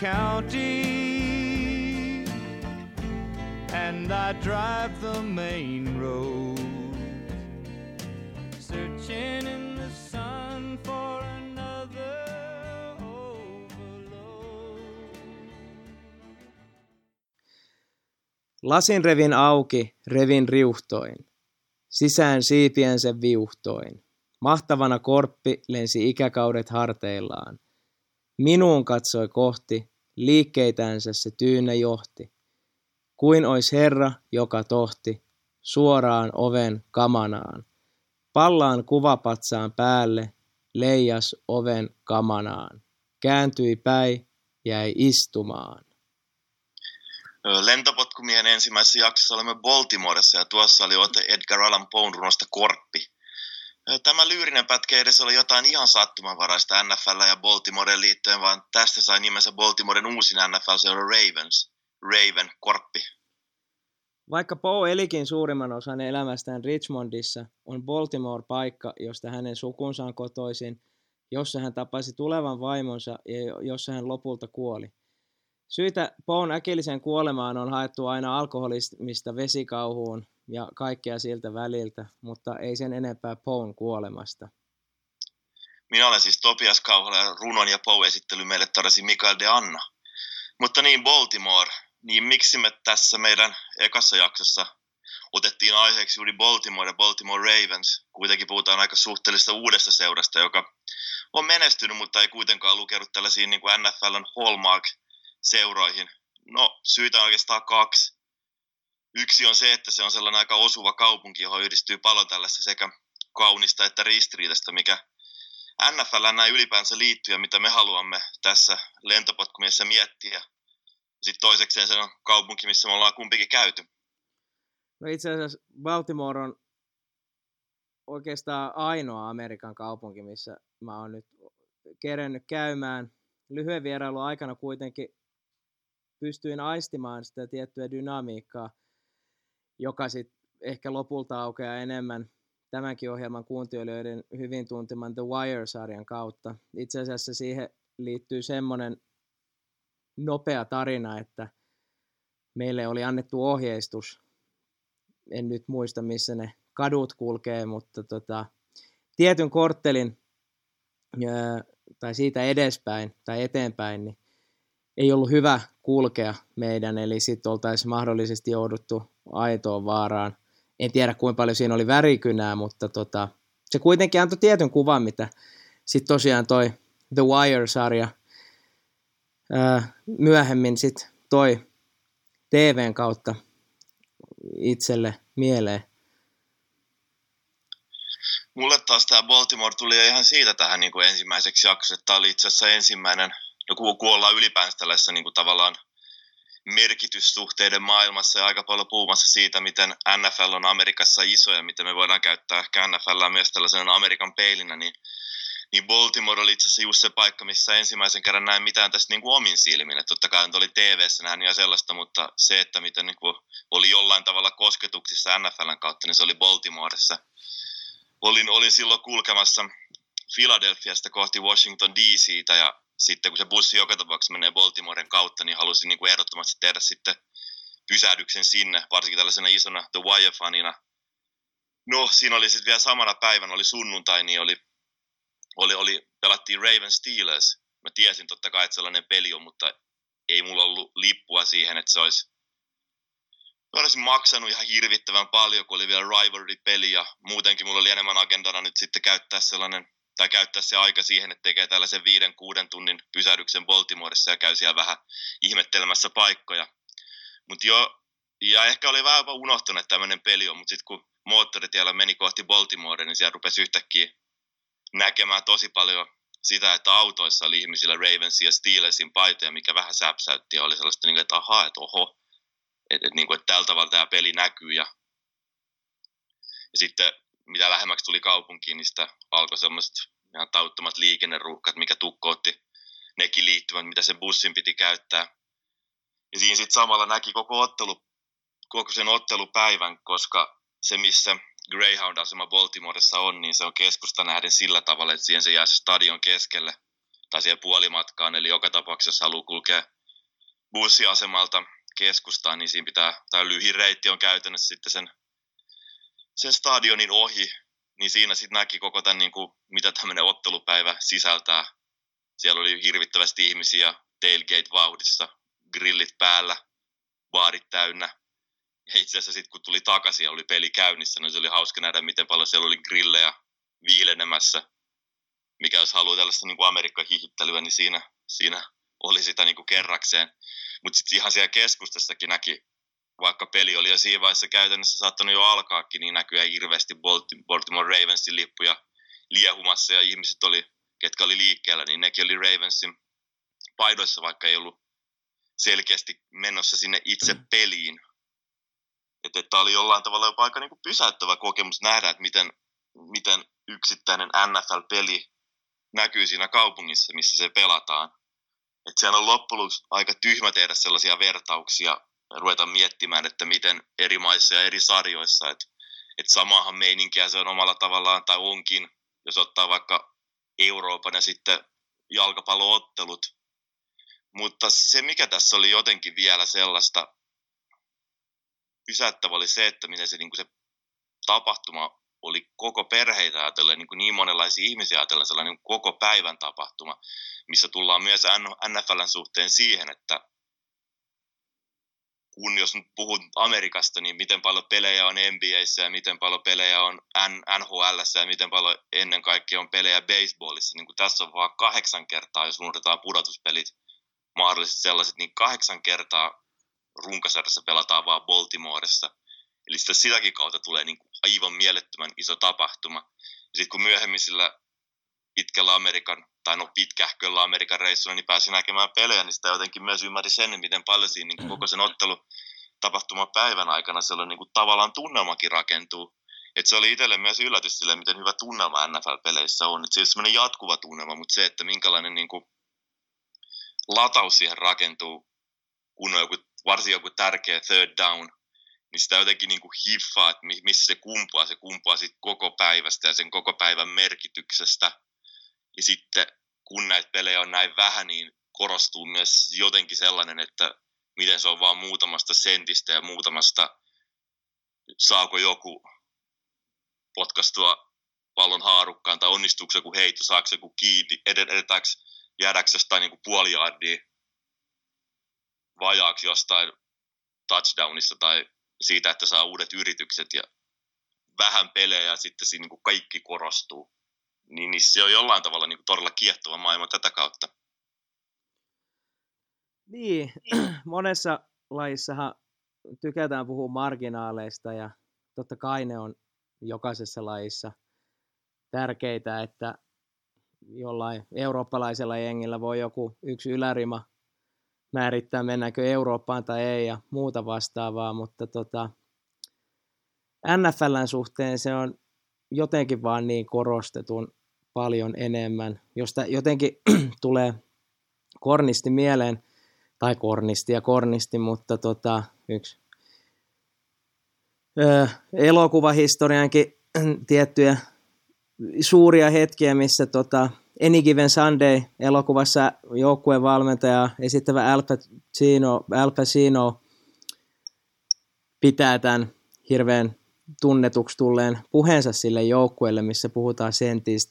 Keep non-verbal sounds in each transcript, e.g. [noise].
County, and I drive the main road, searching in the sun for another overload. Lasin revin auki, revin riuhtoin. Sisään siipiensä viuhtoin. Mahtavana korppi lensi ikäkaudet harteillaan. Minuun katsoi kohti, liikkeitänsä se tyynä johti. Kuin ois Herra, joka tohti, suoraan oven kamanaan. Pallaan kuvapatsaan päälle, leijas oven kamanaan. Kääntyi päin, jäi istumaan. Lentopotkumiehen ensimmäisessä jaksossa olemme Baltimoressa ja tuossa oli ote Edgar Allan Poen runosta Korppi. Tämä lyyrinen pätkä ei edes ole jotain ihan sattumanvaraista NFL ja Baltimoreen liittyen, vaan tästä sai nimensä Baltimoren uusin NFL-seura Ravens. Raven, korppi. Vaikka Poe elikin suurimman osan elämästään Richmondissa, on Baltimore paikka, josta hänen sukunsa on kotoisin, jossa hän tapasi tulevan vaimonsa ja jossa hän lopulta kuoli. Syitä Poon äkilliseen kuolemaan on haettu aina alkoholismista vesikauhuun ja kaikkea siltä väliltä, mutta ei sen enempää Poon kuolemasta. Minä olen siis Topias Kauhala runon ja Poe-esittely meille tarjosi Mikael de Anna. Mutta niin Baltimore, niin miksi me tässä meidän ekassa jaksossa otettiin aiheeksi juuri Baltimore ja Baltimore Ravens. Kuitenkin puhutaan aika suhteellista uudesta seurasta, joka on menestynyt, mutta ei kuitenkaan lukenut tällaisiin niin kuin NFLn Hallmark-seuroihin. No, syitä on oikeastaan kaksi. Yksi on se, että se on sellainen aika osuva kaupunki, johon yhdistyy paljon tällaista sekä kaunista että ristiriidasta, mikä NFL näin ylipäänsä liittyy ja mitä me haluamme tässä lentopotkumiessa miettiä. Sitten toisekseen se on kaupunki, missä me ollaan kumpikin käyty. No itse asiassa Baltimore on oikeastaan ainoa Amerikan kaupunki, missä mä oon nyt kerennyt käymään. Lyhyen vierailun aikana kuitenkin pystyin aistimaan sitä tiettyä dynamiikkaa, joka sitten ehkä lopulta aukeaa enemmän tämänkin ohjelman kuuntelijoiden hyvin tunteman The Wire-sarjan kautta. Itse asiassa siihen liittyy semmoinen nopea tarina, että meille oli annettu ohjeistus. En nyt muista, missä ne kadut kulkee, mutta tota, tietyn korttelin tai siitä edespäin tai eteenpäin, niin ei ollut hyvä kulkea meidän, eli sitten oltaisiin mahdollisesti jouduttu aitoon vaaraan. En tiedä, kuinka paljon siinä oli värikynää, mutta tota, se kuitenkin antoi tietyn kuvan, mitä sitten tosiaan toi The Wire-sarja myöhemmin sitten toi TVn kautta itselle mieleen. Mulle taas tämä Baltimore tuli ihan siitä tähän niin kuin ensimmäiseksi jaksoksi, että tämä oli itse asiassa ensimmäinen, no kun ollaan ylipäänsä tällaisessa niin kuin tavallaan merkityssuhteiden maailmassa ja aika paljon puhumassa siitä, miten NFL on Amerikassa iso ja miten me voidaan käyttää ehkä NFL myös tällaisena Amerikan peilinä, niin, niin Baltimore oli itse asiassa just se paikka, missä ensimmäisen kerran näin mitään tästä niin kuin omin silmin. Että totta kai oli TV-ssä nähnyt ja sellaista, mutta se, että miten niin kuin oli jollain tavalla kosketuksissa NFLn kautta, niin se oli Baltimoressa. Olin, olin silloin kulkemassa Philadelphiasta kohti Washington DCtä ja sitten kun se bussi joka tapauksessa menee Baltimoren kautta, niin halusin niin kuin ehdottomasti tehdä sitten pysähdyksen sinne, varsinkin tällaisena isona The Wire-fanina. No, siinä oli sitten vielä samana päivänä, oli sunnuntai, niin oli, oli, oli pelattiin Raven Steelers. Mä tiesin totta kai, että sellainen peli on, mutta ei mulla ollut lippua siihen, että se olisi Mä olisin maksanut ihan hirvittävän paljon, kun oli vielä rivalry-peli ja muutenkin mulla oli enemmän agendana nyt sitten käyttää sellainen tai käyttää se aika siihen, että tekee tällaisen viiden, kuuden tunnin pysähdyksen Baltimoressa ja käy siellä vähän ihmettelemässä paikkoja. Mutta jo, ja ehkä oli vähän unohtunut, että tämmöinen peli on, mutta sitten kun moottoritiellä meni kohti Baltimore, niin siellä rupesi yhtäkkiä näkemään tosi paljon sitä, että autoissa oli ihmisillä Ravensin ja Steelersin paitoja, mikä vähän säpsäytti ja oli sellaista, niin kuin, että ahaa, että oho, että, että, niin kuin, että tällä tavalla tämä peli näkyy ja, ja sitten mitä lähemmäksi tuli kaupunkiin, niin sitä alkoi semmoiset ihan tauttomat liikenneruuhkat, mikä tukkootti nekin liittyvät, mitä sen bussin piti käyttää. Ja siinä sitten samalla näki koko, ottelu, koko sen ottelupäivän, koska se, missä Greyhound-asema Baltimoressa on, niin se on keskusta nähden sillä tavalla, että siihen se jää se stadion keskelle. tai siihen puolimatkaan, eli joka tapauksessa haluaa kulkea bussiasemalta keskustaan, niin siinä pitää, tai lyhin reitti on käytännössä sitten sen, sen stadionin ohi, niin siinä sitten näki koko tämän, niin kuin, mitä tämmöinen ottelupäivä sisältää. Siellä oli hirvittävästi ihmisiä tailgate-vauhdissa, grillit päällä, baarit täynnä. Ja itse asiassa sitten kun tuli takaisin ja oli peli käynnissä, niin se oli hauska nähdä, miten paljon siellä oli grillejä viilenemässä. Mikä jos haluaa tällaista niin kuin Amerikan hihittelyä, niin siinä, siinä oli sitä niin kuin kerrakseen. Mutta sitten ihan siellä keskustassakin näki, vaikka peli oli jo siinä vaiheessa käytännössä saattanut jo alkaakin, niin näkyy hirveästi Baltimore Ravensin lippuja liehumassa ja ihmiset oli, ketkä oli liikkeellä, niin nekin oli Ravensin paidoissa, vaikka ei ollut selkeästi menossa sinne itse mm. peliin. Että, että oli jollain tavalla jopa aika niin kuin pysäyttävä kokemus nähdä, että miten, miten yksittäinen NFL-peli näkyy siinä kaupungissa, missä se pelataan. Että sehän on loppujen aika tyhmä tehdä sellaisia vertauksia ruveta miettimään, että miten eri maissa ja eri sarjoissa, että, että samahan meininkiä se on omalla tavallaan tai onkin, jos ottaa vaikka Euroopan ja sitten jalkapalloottelut. Mutta se, mikä tässä oli jotenkin vielä sellaista pysäyttävä oli se, että miten se, niin kuin se tapahtuma oli koko perheitä ajatellen, niin, kuin niin monenlaisia ihmisiä ajatellen sellainen niin koko päivän tapahtuma, missä tullaan myös NFLn suhteen siihen, että kun jos nyt Amerikasta, niin miten paljon pelejä on NBAissä ja miten paljon pelejä on NHL ja miten paljon ennen kaikkea on pelejä baseballissa. Niin kuin tässä on vaan kahdeksan kertaa, jos unohdetaan pudotuspelit, mahdollisesti sellaiset, niin kahdeksan kertaa runkasarjassa pelataan vaan Baltimoressa. Eli sitä sitäkin kautta tulee niin kuin aivan mielettömän iso tapahtuma. Sitten kun myöhemmin sillä pitkällä Amerikan, tai no pitkähköllä Amerikan reissulla, niin pääsi näkemään pelejä, niin sitä jotenkin myös ymmärri sen, miten paljon siinä niin koko sen ottelu tapahtuma päivän aikana sellainen niin kuin tavallaan tunnelmakin rakentuu. Et se oli itselle myös yllätys sille, miten hyvä tunnelma NFL-peleissä on. Et se on semmoinen jatkuva tunnelma, mutta se, että minkälainen niin kuin lataus siihen rakentuu, kun on joku, varsin joku tärkeä third down, niin sitä jotenkin niin kuin hiffaa, että missä se kumpaa. Se kumpaa sitten koko päivästä ja sen koko päivän merkityksestä. Ja sitten kun näitä pelejä on näin vähän, niin korostuu myös jotenkin sellainen, että miten se on vaan muutamasta sentistä ja muutamasta, saako joku potkastua pallon haarukkaan tai onnistuuko joku heitto, saako joku kiinni, edetäänkö jäädäänkö jostain niin puoli yardia vajaaksi jostain touchdownista tai siitä, että saa uudet yritykset ja vähän pelejä ja sitten siinä niin kuin kaikki korostuu. Niin, niin se on jollain tavalla niin kuin todella kiehtova maailma tätä kautta. Niin, [clears throat] monessa lajissahan tykätään puhua marginaaleista ja totta kai ne on jokaisessa lajissa tärkeitä, että jollain eurooppalaisella jengillä voi joku yksi ylärima määrittää, mennäänkö Eurooppaan tai ei ja muuta vastaavaa, mutta tota, NFLn suhteen se on jotenkin vaan niin korostetun paljon enemmän, josta jotenkin [clears throat] tulee kornisti mieleen, tai kornisti ja kornisti, mutta tota, yksi öö, elokuvahistoriankin [clears throat] tiettyjä suuria hetkiä, missä tota, Any Given Sunday elokuvassa joukkueen valmentaja esittävä Al Pacino, Al Pacino pitää tämän hirveän tunnetuksi tulleen puheensa sille joukkueelle, missä puhutaan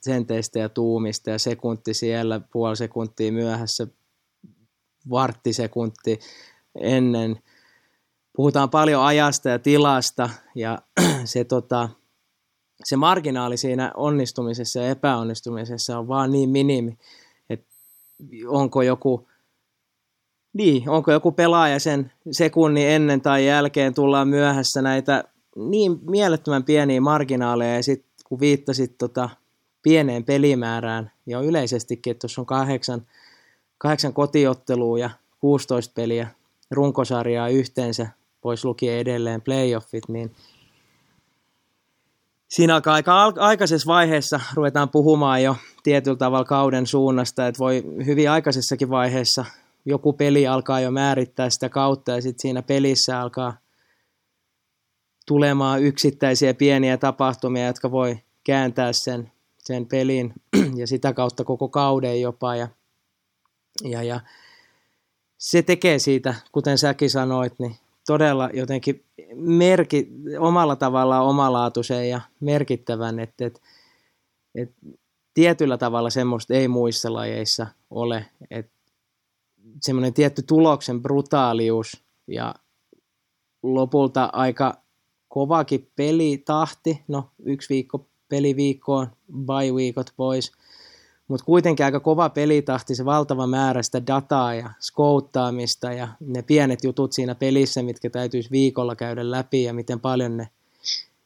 senteistä ja tuumista ja sekunti siellä, puoli sekuntia myöhässä, varttisekunti ennen. Puhutaan paljon ajasta ja tilasta ja [clears throat] se tota, se marginaali siinä onnistumisessa ja epäonnistumisessa on vaan niin minimi, että onko joku, niin, onko joku pelaaja sen sekunnin ennen tai jälkeen tullaan myöhässä näitä niin mielettömän pieniä marginaaleja ja sitten kun viittasit tota pieneen pelimäärään ja yleisestikin, että tuossa on kahdeksan, kahdeksan kotiottelua ja 16 peliä runkosarjaa yhteensä, pois lukien edelleen playoffit, niin – siinä alkaa aika aikaisessa vaiheessa ruvetaan puhumaan jo tietyllä tavalla kauden suunnasta, että voi hyvin aikaisessakin vaiheessa joku peli alkaa jo määrittää sitä kautta ja sitten siinä pelissä alkaa tulemaan yksittäisiä pieniä tapahtumia, jotka voi kääntää sen, sen pelin [clears throat] ja sitä kautta koko kauden jopa. Ja Ja, ja se tekee siitä, kuten säkin sanoit, niin todella jotenkin merki, omalla tavallaan omalaatuisen ja merkittävän, että, että, että tietyllä tavalla semmoista ei muissa lajeissa ole, että semmoinen tietty tuloksen brutaalius ja lopulta aika kovakin pelitahti, no yksi viikko peliviikkoon, bye-viikot pois, mutta kuitenkin aika kova pelitahti, se valtava määrä sitä dataa ja skouttaamista ja ne pienet jutut siinä pelissä, mitkä täytyisi viikolla käydä läpi ja miten paljon ne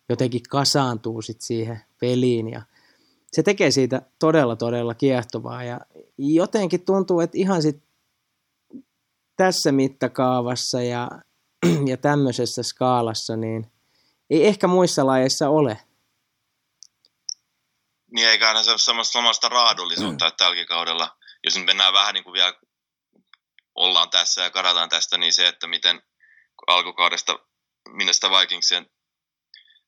jotenkin kasaantuu sit siihen peliin. Ja se tekee siitä todella todella kiehtovaa ja jotenkin tuntuu, että ihan sit tässä mittakaavassa ja, [clears throat] ja tämmöisessä skaalassa niin ei ehkä muissa lajeissa ole niin eikä aina se ole semmoista samasta raadollisuutta, mm. että tälläkin kaudella, jos nyt mennään vähän niin kuin vielä ollaan tässä ja karataan tästä, niin se, että miten alkukaudesta minusta Vikingsien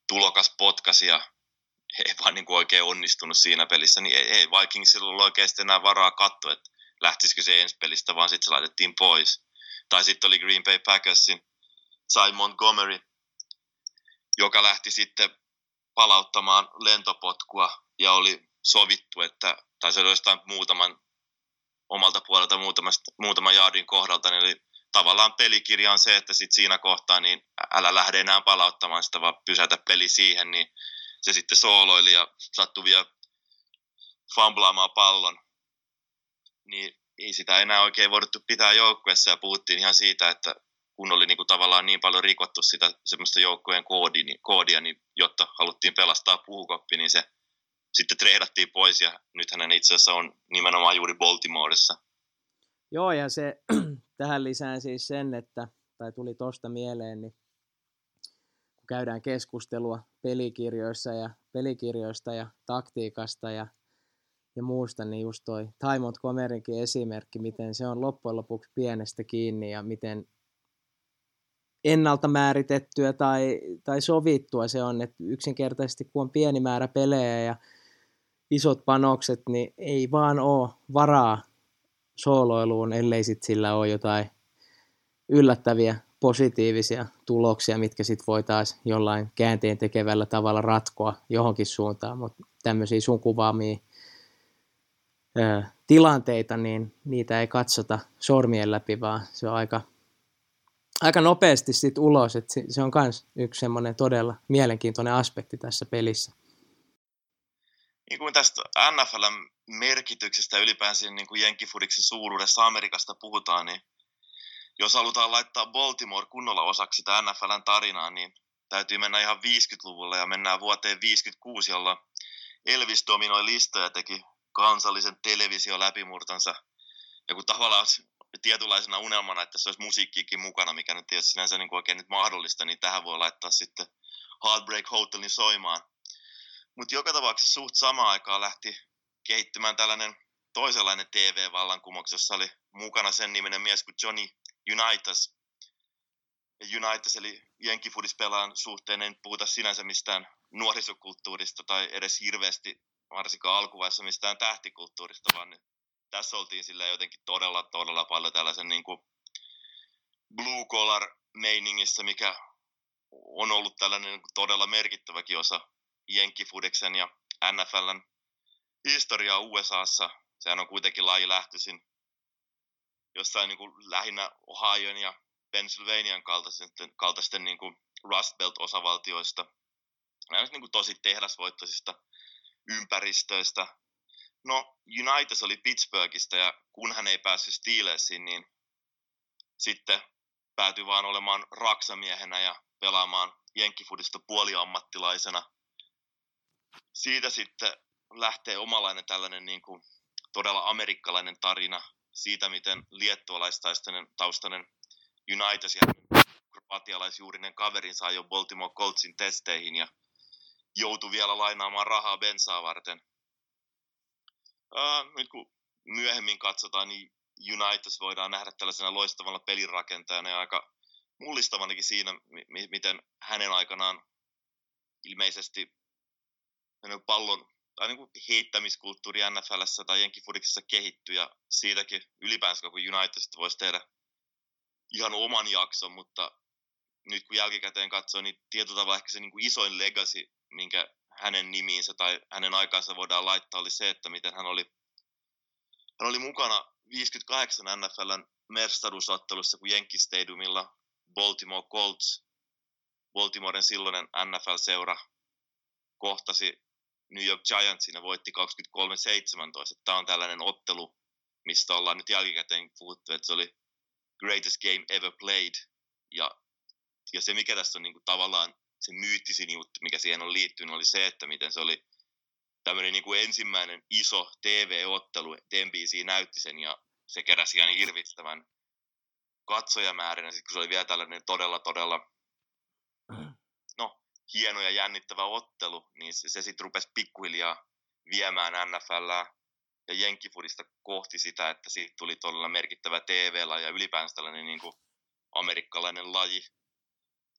tulokas potkasi ja ei vaan niin kuin oikein onnistunut siinä pelissä, niin ei, ei Vikingsilla ollut oikeasti enää varaa katsoa, että lähtisikö se ensi pelistä, vaan sitten se laitettiin pois. Tai sitten oli Green Bay Packersin Sai Montgomery, joka lähti sitten palauttamaan lentopotkua ja oli sovittu, että, tai se oli muutaman omalta puolelta muutaman jaadin kohdalta, niin oli tavallaan pelikirja on se, että sit siinä kohtaa niin älä lähde enää palauttamaan sitä, vaan pysäytä peli siihen, niin se sitten sooloili ja sattui vielä famblaamaan pallon. Niin ei sitä enää oikein voiduttu pitää joukkueessa ja puhuttiin ihan siitä, että kun oli niin kuin tavallaan niin paljon rikottu sitä semmoista joukkueen koodia, niin, koodia, niin jotta haluttiin pelastaa puukoppi, niin se sitten treidattiin pois ja nyt hän itse asiassa on nimenomaan juuri Baltimoressa. Joo, ja se [clears throat] tähän lisään siis sen, että, tai tuli tosta mieleen, niin kun käydään keskustelua pelikirjoissa ja pelikirjoista ja taktiikasta ja, ja muusta, niin just toi Ty Montgomerynkin esimerkki, miten se on loppujen lopuksi pienestä kiinni ja miten ennalta määritettyä tai, tai sovittua se on, että yksinkertaisesti kun on pieni määrä pelejä ja isot panokset, niin ei vaan ole varaa sooloiluun, ellei sit sillä ole jotain yllättäviä positiivisia tuloksia, mitkä sitten voitaisiin jollain käänteen tekevällä tavalla ratkoa johonkin suuntaan, mutta tämmöisiä sun kuvaamia ö, tilanteita, niin niitä ei katsota sormien läpi, vaan se on aika, aika nopeasti sit ulos, että se on myös yksi semmoinen todella mielenkiintoinen aspekti tässä pelissä niin kuin tästä NFLn merkityksestä ylipäänsä niin kuin jenkkifudiksen suuruudessa Amerikasta puhutaan, niin jos halutaan laittaa Baltimore kunnolla osaksi sitä NFLn tarinaa, niin täytyy mennä ihan 50-luvulle ja mennään vuoteen 56, jolla Elvis dominoi listoja ja teki kansallisen televisio läpimurtansa. Ja kun tavallaan tietynlaisena unelmana, että se olisi musiikkiikin mukana, mikä nyt tietysti sinänsä niin oikein nyt mahdollista, niin tähän voi laittaa sitten Heartbreak Hotelin soimaan. Mutta joka tapauksessa suht samaan aikaan lähti kehittymään tällainen toisenlainen TV-vallankumous, jossa oli mukana sen niminen mies kuin Johnny Unitas. Unitas eli jenkifudispelaan suhteen en puhuta sinänsä mistään nuorisokulttuurista tai edes hirveästi, varsinkaan alkuvaiheessa mistään tähtikulttuurista, vaan tässä oltiin sillä jotenkin todella, todella paljon tällaisen niin kuin blue collar meiningissä, mikä on ollut tällainen niin todella merkittäväkin osa Jenkkifudeksen ja NFLn historiaa USAssa. Sehän on kuitenkin laji lähtöisin jossain niin kuin lähinnä Ohioin ja Pennsylvanian kaltaisten, kaltaisten niin kuin Rust Belt-osavaltioista. Nämä on niin kuin tosi tehdasvoittoisista ympäristöistä. No, United oli Pittsburghista ja kun hän ei päässyt Steelersiin, niin sitten päätyi vaan olemaan raksamiehenä ja pelaamaan jenkkifudista puoliammattilaisena siitä sitten lähtee omalainen tällainen niin kuin todella amerikkalainen tarina siitä, miten liettualaistaustainen taustainen United ja kroatialaisjuurinen kaverin saa jo Baltimore Coltsin testeihin ja joutui vielä lainaamaan rahaa bensaa varten. Uh, nyt kun myöhemmin katsotaan, niin United voidaan nähdä tällaisena loistavana pelirakentajana ja aika mullistavanakin siinä, miten hänen aikanaan ilmeisesti pallon tai niin kuin heittämiskulttuuri NFLssä tai Jenkifudiksessa kehittyi ja siitäkin ylipäänsä kun Unitedista voisi tehdä ihan oman jakson, mutta nyt kun jälkikäteen katsoo, niin tietyllä tavalla ehkä se niin kuin isoin legacy, minkä hänen nimiinsä tai hänen aikaansa voidaan laittaa, oli se, että miten hän oli, hän oli mukana 58 NFLn mestaruusottelussa, kun Jenkki Stadiumilla Baltimore Colts, Baltimoren silloinen NFL-seura, kohtasi New York Giantsin ja voitti 23-17. Tämä on tällainen ottelu, mistä ollaan nyt jälkikäteen puhuttu, että se oli greatest game ever played. Ja, ja se, mikä tässä on niin kuin tavallaan se myyttisin juttu, mikä siihen on liittynyt, oli se, että miten se oli tämmöinen niin kuin ensimmäinen iso TV-ottelu. NBC näytti sen ja se keräsi ihan hirvittävän katsojamäärin. Ja sitten kun se oli vielä tällainen todella, todella no, hieno ja jännittävä ottelu, niin se, se sitten rupesi pikkuhiljaa viemään NFL ja Jenkkifudista kohti sitä, että siitä tuli todella merkittävä TV-laji ja ylipäänsä tällainen niin kuin amerikkalainen laji.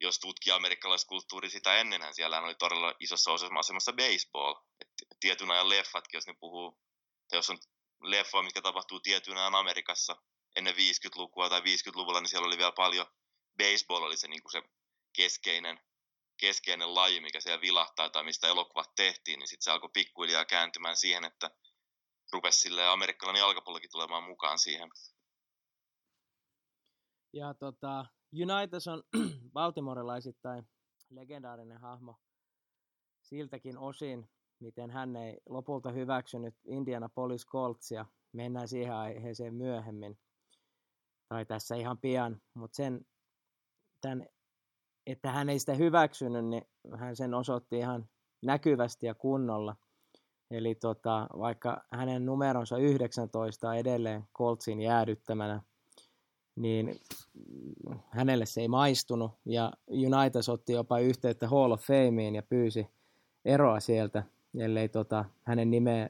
Jos tutkii amerikkalaiskulttuuri sitä ennenhän, siellä oli todella isossa osassa asemassa baseball. Et tietyn ajan leffatkin, jos ne puhuu, tai jos on leffoja, mitkä tapahtuu tietyn ajan Amerikassa ennen 50-lukua tai 50-luvulla, niin siellä oli vielä paljon, baseball oli se, niin kuin se keskeinen, keskeinen laji, mikä siellä vilahtaa tai mistä elokuvat tehtiin, niin sitten se alkoi pikkuhiljaa kääntymään siihen, että rupesi sille amerikkalainen jalkapallokin tulemaan mukaan siihen. Ja tota, United on [clears throat] baltimorelaisittain legendaarinen hahmo siltäkin osin, miten hän ei lopulta hyväksynyt Indianapolis Coltsia. Mennään siihen aiheeseen myöhemmin, tai tässä ihan pian, mutta sen, tämän, että hän ei sitä hyväksynyt, niin hän sen osoitti ihan näkyvästi ja kunnolla. Eli tota, vaikka hänen numeronsa 19 edelleen Coltsin jäädyttämänä, niin hänelle se ei maistunut. Ja United otti jopa yhteyttä Hall of Fameen ja pyysi eroa sieltä, ellei tota, hänen nimeä,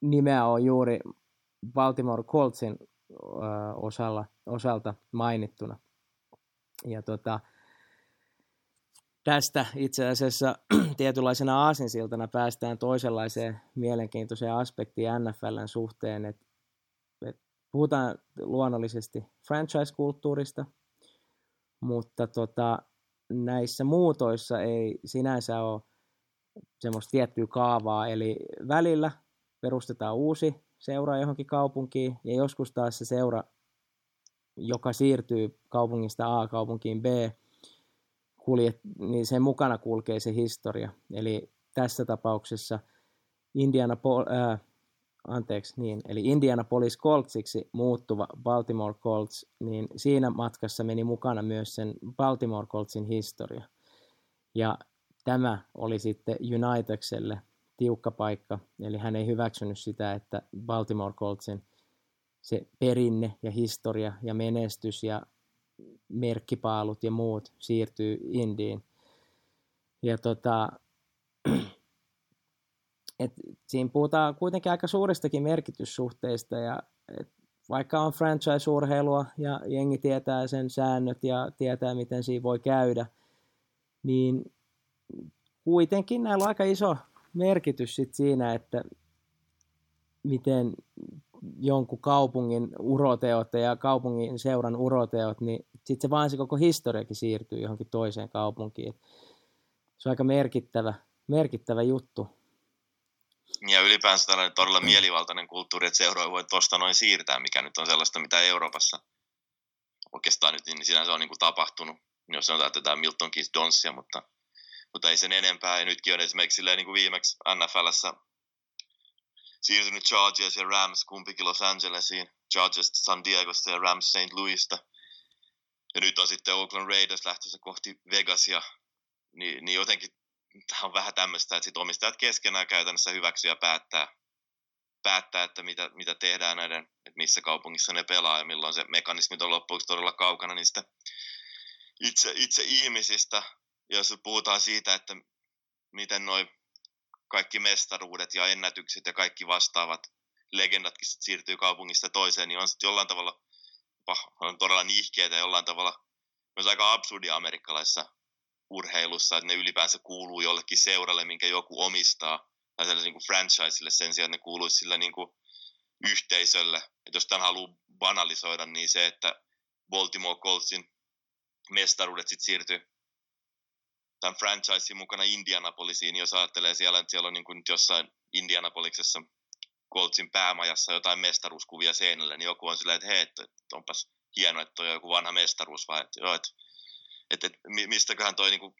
nimeä ole juuri Baltimore Coltsin ö, osalla, osalta mainittuna. Ja tota, tästä itse asiassa [clears throat] tietynlaisena aasinsiltana päästään toisenlaiseen mielenkiintoiseen aspektiin NFLn suhteen, että et puhutaan luonnollisesti franchise-kulttuurista, mutta tota, näissä muutoissa ei sinänsä ole semmoista tiettyä kaavaa, eli välillä perustetaan uusi seura johonkin kaupunkiin, ja joskus taas se seura, joka siirtyy kaupungista A kaupunkiin B, kuljet, niin sen mukana kulkee se historia. Eli tässä tapauksessa Indiana, äh, anteeksi, niin, eli Indianapolis Coltsiksi muuttuva Baltimore Colts, niin siinä matkassa meni mukana myös sen Baltimore Coltsin historia. Ja tämä oli sitten Unitekselle tiukka paikka, eli hän ei hyväksynyt sitä, että Baltimore Coltsin se perinne ja historia ja menestys ja merkkipaalut ja muut siirtyy Indiin. Ja tota, et siinä puhutaan kuitenkin aika suuristakin merkityssuhteista ja et vaikka on franchise-urheilua ja jengi tietää sen säännöt ja tietää miten siinä voi käydä, niin kuitenkin näillä on aika iso merkitys sit siinä, että miten jonkun kaupungin uroteot ja kaupungin seuran uroteot, niin sitten se vaan se koko historiakin siirtyy johonkin toiseen kaupunkiin. Se on aika merkittävä, merkittävä juttu. Ja ylipäänsä tällainen todella mielivaltainen kulttuuri, että seuroja voi tuosta noin siirtää, mikä nyt on sellaista, mitä Euroopassa oikeastaan nyt niin sinänsä on niin kuin tapahtunut. Jos sanotaan, että tämä Milton Keys Donsia, mutta, mutta ei sen enempää. Ja nytkin on esimerkiksi niin kuin viimeksi NFLssä siirtynyt Chargers ja Rams kumpikin Los Angelesiin. Chargers San Diegosta ja Rams St. Louisista. Ja nyt on sitten Oakland Raiders lähtössä kohti Vegasia. Niin, niin jotenkin tämä on vähän tämmöistä, että sit omistajat keskenään käytännössä hyväksyä päättää, päättää että mitä, mitä tehdään näiden, että missä kaupungissa ne pelaa ja milloin se mekanismi on loppuksi todella kaukana niistä itse, itse ihmisistä. Ja jos puhutaan siitä, että miten noin kaikki mestaruudet ja ennätykset ja kaikki vastaavat legendatkin sit siirtyy kaupungista toiseen, niin on sitten jollain tavalla on todella nihkeitä jollain tavalla myös aika absurdia amerikkalaisessa urheilussa, että ne ylipäänsä kuuluu jollekin seuralle, minkä joku omistaa, tällaiselle niin kuin franchiselle sen sijaan, että ne kuuluisi sille niin kuin yhteisölle. Että jos tämän haluaa banalisoida, niin se, että Baltimore Coltsin mestaruudet sitten siirtyy tämän franchisein mukana Indianapolisiin, niin jos ajattelee siellä, että siellä on niin kuin jossain Indianapoliksessa Coltsin päämajassa jotain mestaruuskuvia seinällä, niin joku on silleen, että hei, että onpas hienoa, että on joku vanha mestaruus, vai että, joo, että, että, että mistäköhän toi niin kuin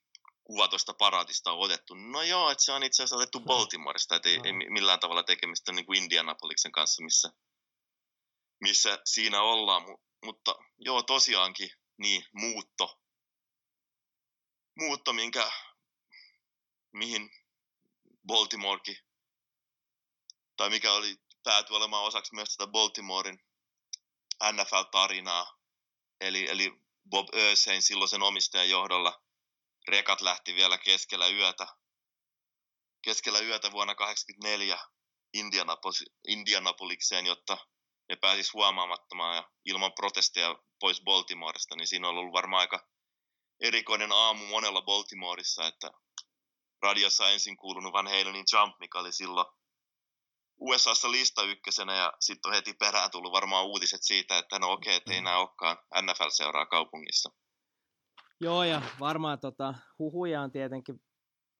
kuva tuosta paraatista on otettu. No joo, että se on itse asiassa otettu Baltimoresta, että ei, no. ei millään tavalla tekemistä niin kuin Indianapoliksen kanssa, missä, missä siinä ollaan. Mutta joo, tosiaankin, niin, muutto. Muutto, minkä, mihin Baltimorekin, tai mikä oli päätyi olemaan osaksi myös tätä Baltimorein NFL-tarinaa, eli, eli Bob Ösein silloisen omistajan johdolla. Rekat lähti vielä keskellä yötä, keskellä yötä vuonna 1984 Indianapolis, Indianapolikseen, jotta ne pääsisi huomaamattomaan ja ilman protesteja pois Baltimoresta, niin siinä on ollut varmaan aika erikoinen aamu monella Baltimoressa, että radiossa ensin kuulunut Van Halenin Jump, mikä oli silloin USAssa lista ykkösenä ja sitten on heti perään tullut varmaan uutiset siitä, että no okei, okay, ei enää olekaan NFL-seuraa kaupungissa. Joo, ja varmaan tota, huhuja on tietenkin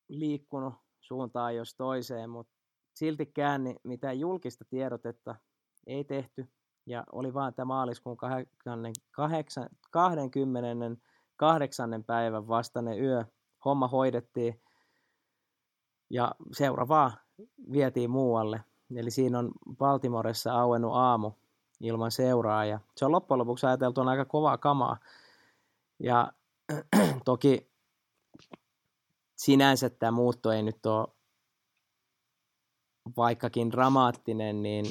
liikkunut suuntaan jos toiseen, mutta siltikään niin mitään julkista tiedotetta ei tehty. Ja oli vaan tämä maaliskuun 28. päivän vastainen yö. Homma hoidettiin ja seuraavaa vietiin muualle. Eli siinä on Baltimoressa auennut aamu ilman seuraa ja se on loppujen lopuksi ajateltu on aika kovaa kamaa. Ja [clears throat] toki sinänsä tämä muutto ei nyt ole vaikkakin dramaattinen, niin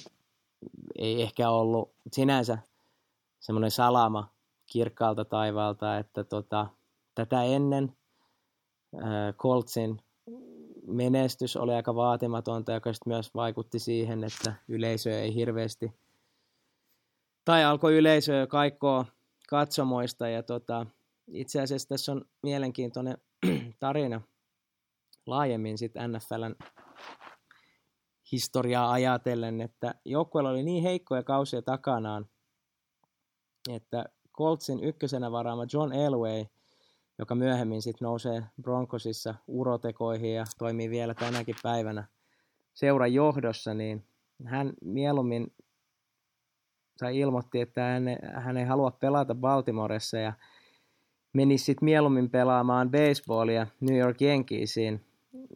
ei ehkä ollut sinänsä semmoinen salama kirkkaalta taivaalta, että tota, tätä ennen äh, Coltsin menestys oli aika vaatimatonta, joka sitten myös vaikutti siihen, että yleisö ei hirveästi, tai alkoi yleisö kaikkoa katsomoista, ja tota, itse asiassa tässä on mielenkiintoinen [clears throat] tarina laajemmin sitten NFLn historiaa ajatellen, että joukkueella oli niin heikkoja kausia takanaan, että Coltsin ykkösenä varaama John Elway, joka myöhemmin sitten nousee Broncosissa urotekoihin ja toimii vielä tänäkin päivänä seuran johdossa, niin hän mieluummin tai ilmoitti, että hän, hän ei halua pelata Baltimoressa ja menisi sitten mieluummin pelaamaan baseballia New York Yankeesiin,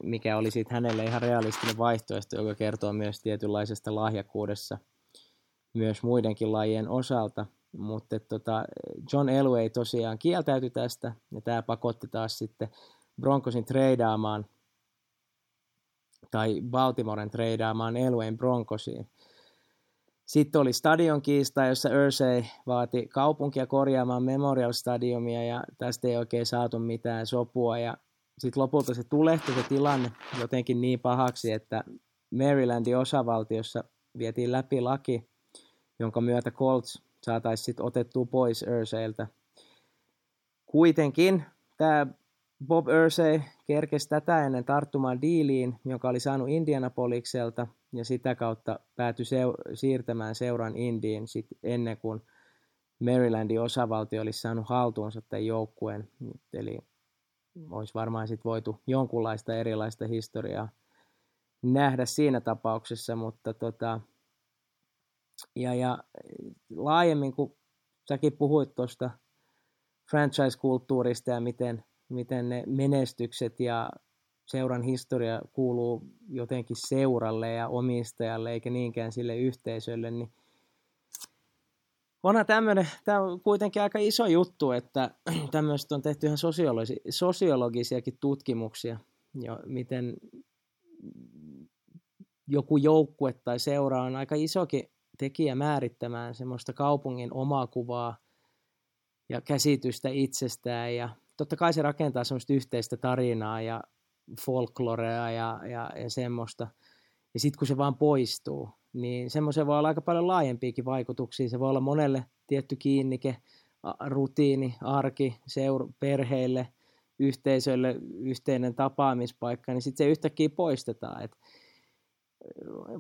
mikä oli sitten hänelle ihan realistinen vaihtoehto, joka kertoo myös tietynlaisesta lahjakkuudessa myös muidenkin lajien osalta. Mutta tota, John Elway tosiaan kieltäytyi tästä, ja tämä pakotti taas sitten Broncosin treidaamaan, tai Baltimoren treidaamaan Elwayn Broncosiin. Sitten oli stadion kiista, jossa Ursay vaati kaupunkia korjaamaan Memorial Stadiumia ja tästä ei oikein saatu mitään sopua. Ja sitten lopulta se tulehtui se tilanne jotenkin niin pahaksi, että Marylandin osavaltiossa vietiin läpi laki, jonka myötä Colts saataisiin sitten otettua pois Ursayltä. Kuitenkin tämä Bob Ursay kerkesi tätä ennen tarttumaan diiliin, joka oli saanut Indianapolikselta – ja sitä kautta päätyi seu- siirtämään seuran Indiin sit ennen kuin Marylandin osavaltio olisi saanut haltuunsa tämän joukkueen. Eli olisi varmaan sit voitu jonkunlaista erilaista historiaa nähdä siinä tapauksessa, mutta tota, ja, ja laajemmin, kun säkin puhuit tuosta franchise-kulttuurista ja miten, miten ne menestykset ja seuran historia kuuluu jotenkin seuralle ja omistajalle eikä niinkään sille yhteisölle, niin onhan tämmöinen, tämä on kuitenkin aika iso juttu, että [clears throat] tämmöistä on tehty ihan sosiologi, sosiologisiakin tutkimuksia, ja miten joku joukkue tai seura on aika isokin tekijä määrittämään semmoista kaupungin omaa kuvaa ja käsitystä itsestään ja totta kai se rakentaa semmoista yhteistä tarinaa ja folklorea ja, ja, ja semmoista. Ja sitten kun se vaan poistuu, niin semmoisen voi olla aika paljon laajempiakin vaikutuksia. Se voi olla monelle tietty kiinnike, rutiini, arki, seur, perheille, yhteisölle yhteinen tapaamispaikka, niin sitten se yhtäkkiä poistetaan. Et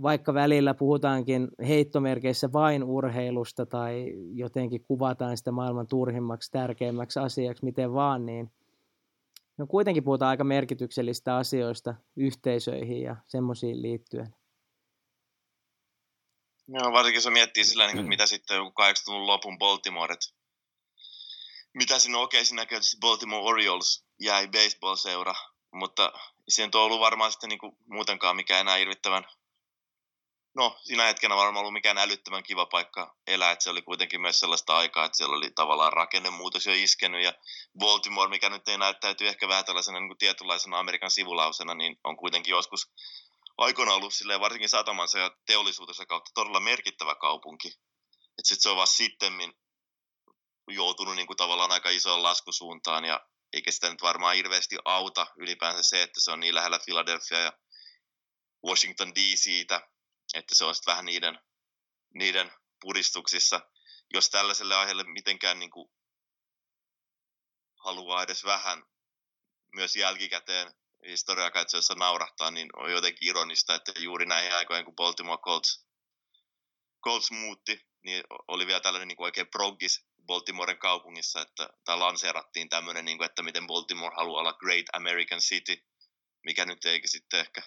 vaikka välillä puhutaankin heittomerkeissä vain urheilusta tai jotenkin kuvataan sitä maailman turhimmaksi, tärkeimmäksi asiaksi, miten vaan, niin no kuitenkin puhutaan aika merkityksellistä asioista yhteisöihin ja semmoisiin liittyen. Joo, varsinkin jos miettii sillä, niin kuin, mm. mitä sitten joku 80-luvun lopun Baltimore, että mitä on, okei, okay, siinä Baltimore Orioles jäi baseball-seura, mutta se on ollut varmaan sitten niin kuin muutenkaan mikään enää hirvittävän, no siinä hetkenä varmaan ollut mikään älyttömän kiva paikka elää, että se oli kuitenkin myös sellaista aikaa, että siellä oli tavallaan rakennemuutos jo iskenyt ja Baltimore, mikä nyt ei näyttäytyy ehkä vähän tällaisena niin tietynlaisena Amerikan sivulausena, niin on kuitenkin joskus aikoina ollut silleen, varsinkin satamansa ja teollisuutensa kautta todella merkittävä kaupunki. Että sit se on vasta sitten joutunut niin kuin tavallaan aika isoon laskusuuntaan ja eikä sitä nyt varmaan hirveästi auta ylipäänsä se, että se on niin lähellä Philadelphia ja Washington DCtä, että se on sitten vähän niiden, niiden puristuksissa. Jos tällaiselle aiheelle mitenkään niin kuin haluaa edes vähän myös jälkikäteen historiaa katsoessa naurahtaa, niin on jotenkin ironista, että juuri näihin aikoihin, kun Baltimore Colts, Colts muutti, niin oli vielä tällainen niin kuin oikein proggis Baltimoren kaupungissa, että tämä lanseerattiin tämmöinen, niin kuin, että miten Baltimore haluaa olla Great American City, mikä nyt eikä sitten ehkä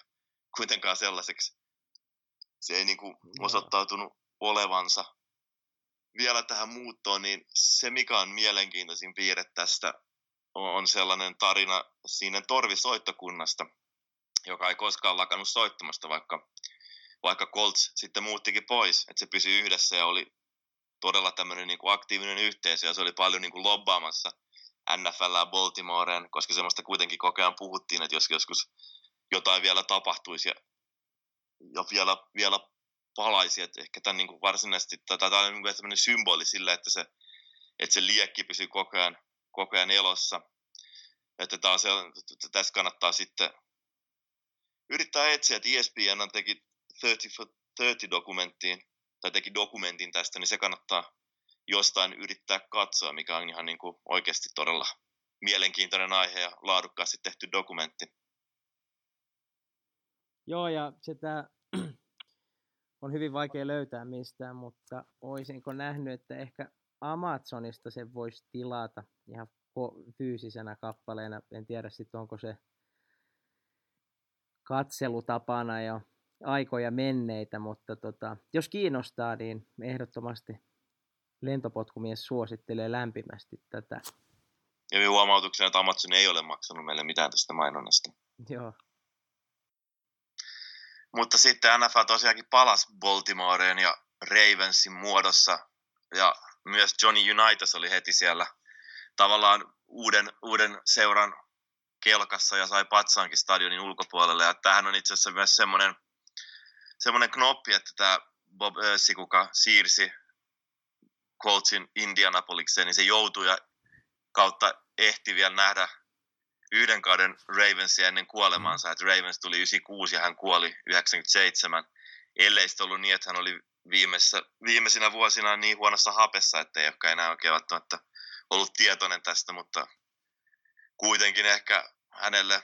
kuitenkaan sellaiseksi. Se ei niin kuin osoittautunut olevansa. Vielä tähän muuttoon, niin se mikä on mielenkiintoisin piirre tästä on sellainen tarina siinä torvisoittokunnasta, joka ei koskaan lakannut soittamasta, vaikka, vaikka Colts sitten muuttikin pois, että se pysyi yhdessä ja oli todella tämmöinen niin kuin aktiivinen yhteisö ja se oli paljon niin kuin lobbaamassa NFL Baltimoreen, koska semmoista kuitenkin koko ajan puhuttiin, että jos joskus jotain vielä tapahtuisi ja, ja vielä, vielä palaisi, että ehkä tämän niin kuin varsinaisesti, tämä on niin symboli sille, että se, että se liekki pysyy koko ajan koko ajan elossa. Että taas, tässä kannattaa sitten yrittää etsiä, että ESPN teki 30 for 30 dokumenttiin, tai teki dokumentin tästä, niin se kannattaa jostain yrittää katsoa, mikä on ihan niin kuin oikeasti todella mielenkiintoinen aihe ja laadukkaasti tehty dokumentti. Joo, ja sitä [clears throat] on hyvin vaikea löytää mistään, mutta olisinko nähnyt, että ehkä Amazonista se voisi tilata ihan fyysisenä kappaleena. En tiedä sitten onko se katselutapana jo aikoja menneitä, mutta tota, jos kiinnostaa, niin ehdottomasti lentopotkumies suosittelee lämpimästi tätä. Ja huomautuksena, että Amazon ei ole maksanut meille mitään tästä mainonnasta. Joo. Mutta sitten NFL tosiaankin palasi Baltimoreen ja Ravensin muodossa. Ja myös Johnny Unitas oli heti siellä tavallaan uuden, uuden seuran kelkassa ja sai patsaankin stadionin ulkopuolelle. Ja tämähän on itse asiassa myös semmoinen, semmoinen knoppi, että tämä Bob Össi, kuka siirsi Coltsin Indianapolikseen, niin se joutui ja kautta ehti vielä nähdä yhden kauden Ravensia ennen kuolemaansa, että Ravens tuli 96 ja hän kuoli 97, ellei sitten ollut niin, että hän oli viimeisessä, viimeisinä vuosina niin huonossa hapessa, että ei ehkä enää oikein välttämättä ollut tietoinen tästä, mutta kuitenkin ehkä hänelle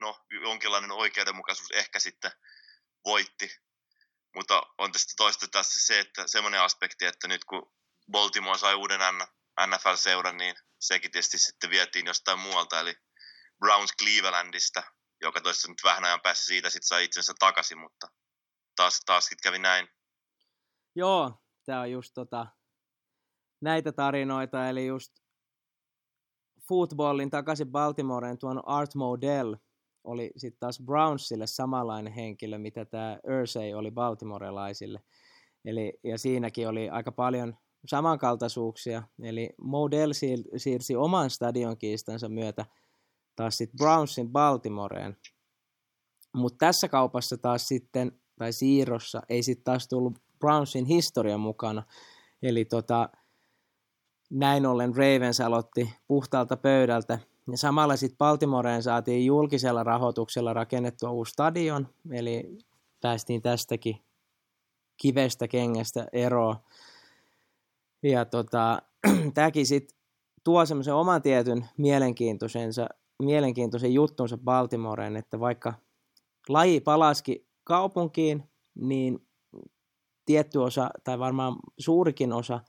no, jonkinlainen oikeudenmukaisuus ehkä sitten voitti. Mutta on tästä toista tässä se, että semmoinen aspekti, että nyt kun Baltimore sai uuden NFL-seuran, niin sekin tietysti sitten vietiin jostain muualta, eli Browns Clevelandista, joka toista nyt vähän ajan päässä siitä sitten sai itsensä takaisin, mutta taas, taas kävi näin. Joo, tämä on just tota, näitä tarinoita, eli just footballin takaisin Baltimoreen tuon Art Modell oli sitten taas Brownsille samanlainen henkilö, mitä tämä Ursay oli Baltimorelaisille. Eli, ja siinäkin oli aika paljon samankaltaisuuksia. Eli Modell siirsi oman stadionkiistansa myötä taas sitten Brownsin Baltimoreen. Mutta tässä kaupassa taas sitten, tai siirrossa, ei sitten taas tullut Brownsin historia mukana. Eli tota, näin ollen Ravens aloitti puhtaalta pöydältä. Ja samalla sitten Baltimoreen saatiin julkisella rahoituksella rakennettua uusi stadion, eli päästiin tästäkin kivestä kengästä eroon. Ja tota, [clears throat] tämäkin sitten tuo semmoisen oman tietyn mielenkiintoisensa, mielenkiintoisen juttunsa Baltimoreen, että vaikka laji palaski kaupunkiin, niin tietty osa, tai varmaan suurikin osa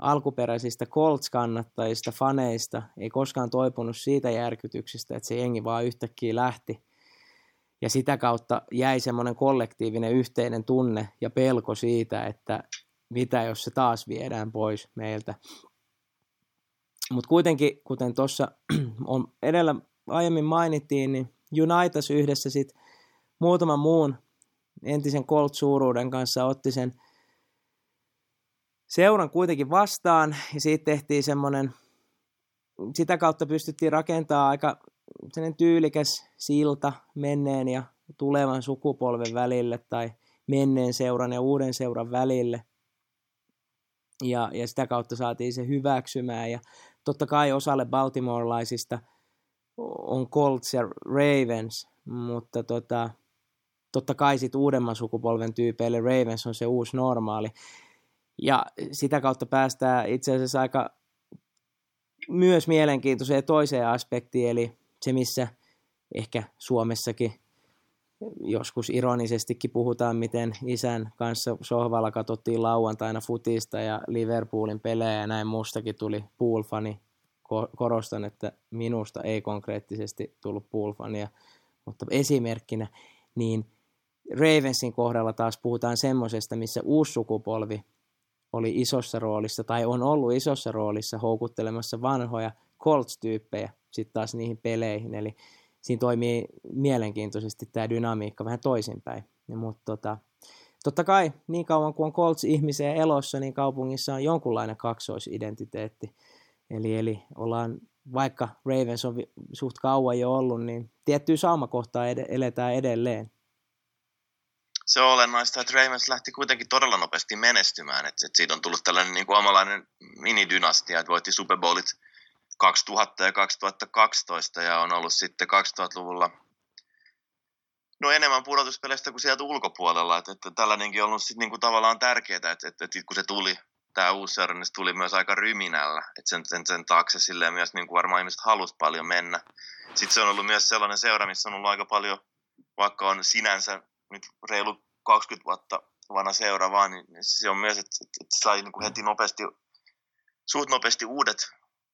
alkuperäisistä Colts-kannattajista, faneista, ei koskaan toipunut siitä järkytyksestä, että se jengi vaan yhtäkkiä lähti. Ja sitä kautta jäi semmoinen kollektiivinen yhteinen tunne ja pelko siitä, että mitä jos se taas viedään pois meiltä. Mutta kuitenkin, kuten tuossa [clears throat] on edellä aiemmin mainittiin, niin Unitas yhdessä sitten muutaman muun entisen Colt suuruuden kanssa otti sen seuran kuitenkin vastaan ja siitä tehtiin semmoinen, sitä kautta pystyttiin rakentamaan aika sellainen tyylikäs silta menneen ja tulevan sukupolven välille tai menneen seuran ja uuden seuran välille. Ja, ja sitä kautta saatiin se hyväksymään ja totta kai osalle baltimorelaisista on Colts ja Ravens, mutta tota, totta kai sit uudemman sukupolven tyypeille Ravens on se uusi normaali. Ja sitä kautta päästään itse asiassa aika myös mielenkiintoiseen toiseen aspektiin, eli se missä ehkä Suomessakin joskus ironisestikin puhutaan, miten isän kanssa sohvalla katsottiin lauantaina futista ja Liverpoolin pelejä ja näin mustakin tuli poolfani. Korostan, että minusta ei konkreettisesti tullut poolfania, mutta esimerkkinä, niin Ravensin kohdalla taas puhutaan semmoisesta, missä uusi sukupolvi oli isossa roolissa tai on ollut isossa roolissa houkuttelemassa vanhoja Colts-tyyppejä sitten taas niihin peleihin. Eli siinä toimii mielenkiintoisesti tämä dynamiikka vähän toisinpäin. Mutta tota, totta kai niin kauan kuin on Colts-ihmisiä elossa, niin kaupungissa on jonkunlainen kaksoisidentiteetti. Eli, eli ollaan, vaikka Ravens on suht kauan jo ollut, niin tiettyä saumakohtaa ed- eletään edelleen se on olennaista, että Ravens lähti kuitenkin todella nopeasti menestymään. Että, että siitä on tullut tällainen niin kuin omalainen minidynastia, että voitti Super Bowlit 2000 ja 2012 ja on ollut sitten 2000-luvulla no enemmän pudotuspeleistä kuin sieltä ulkopuolella. Että, että tällainenkin on ollut sitten niin kuin tavallaan tärkeää, että, että, että kun se tuli, tämä uusi seura, niin se tuli myös aika ryminällä. Että sen, sen, sen taakse silleen myös niin kuin varmaan ihmiset halusi paljon mennä. Sitten se on ollut myös sellainen seura, missä on ollut aika paljon, vaikka on sinänsä nyt reilu 20 vuotta vanha seura vaan, niin se on myös, että, että sai niin kuin heti nopeasti, suht nopeasti uudet,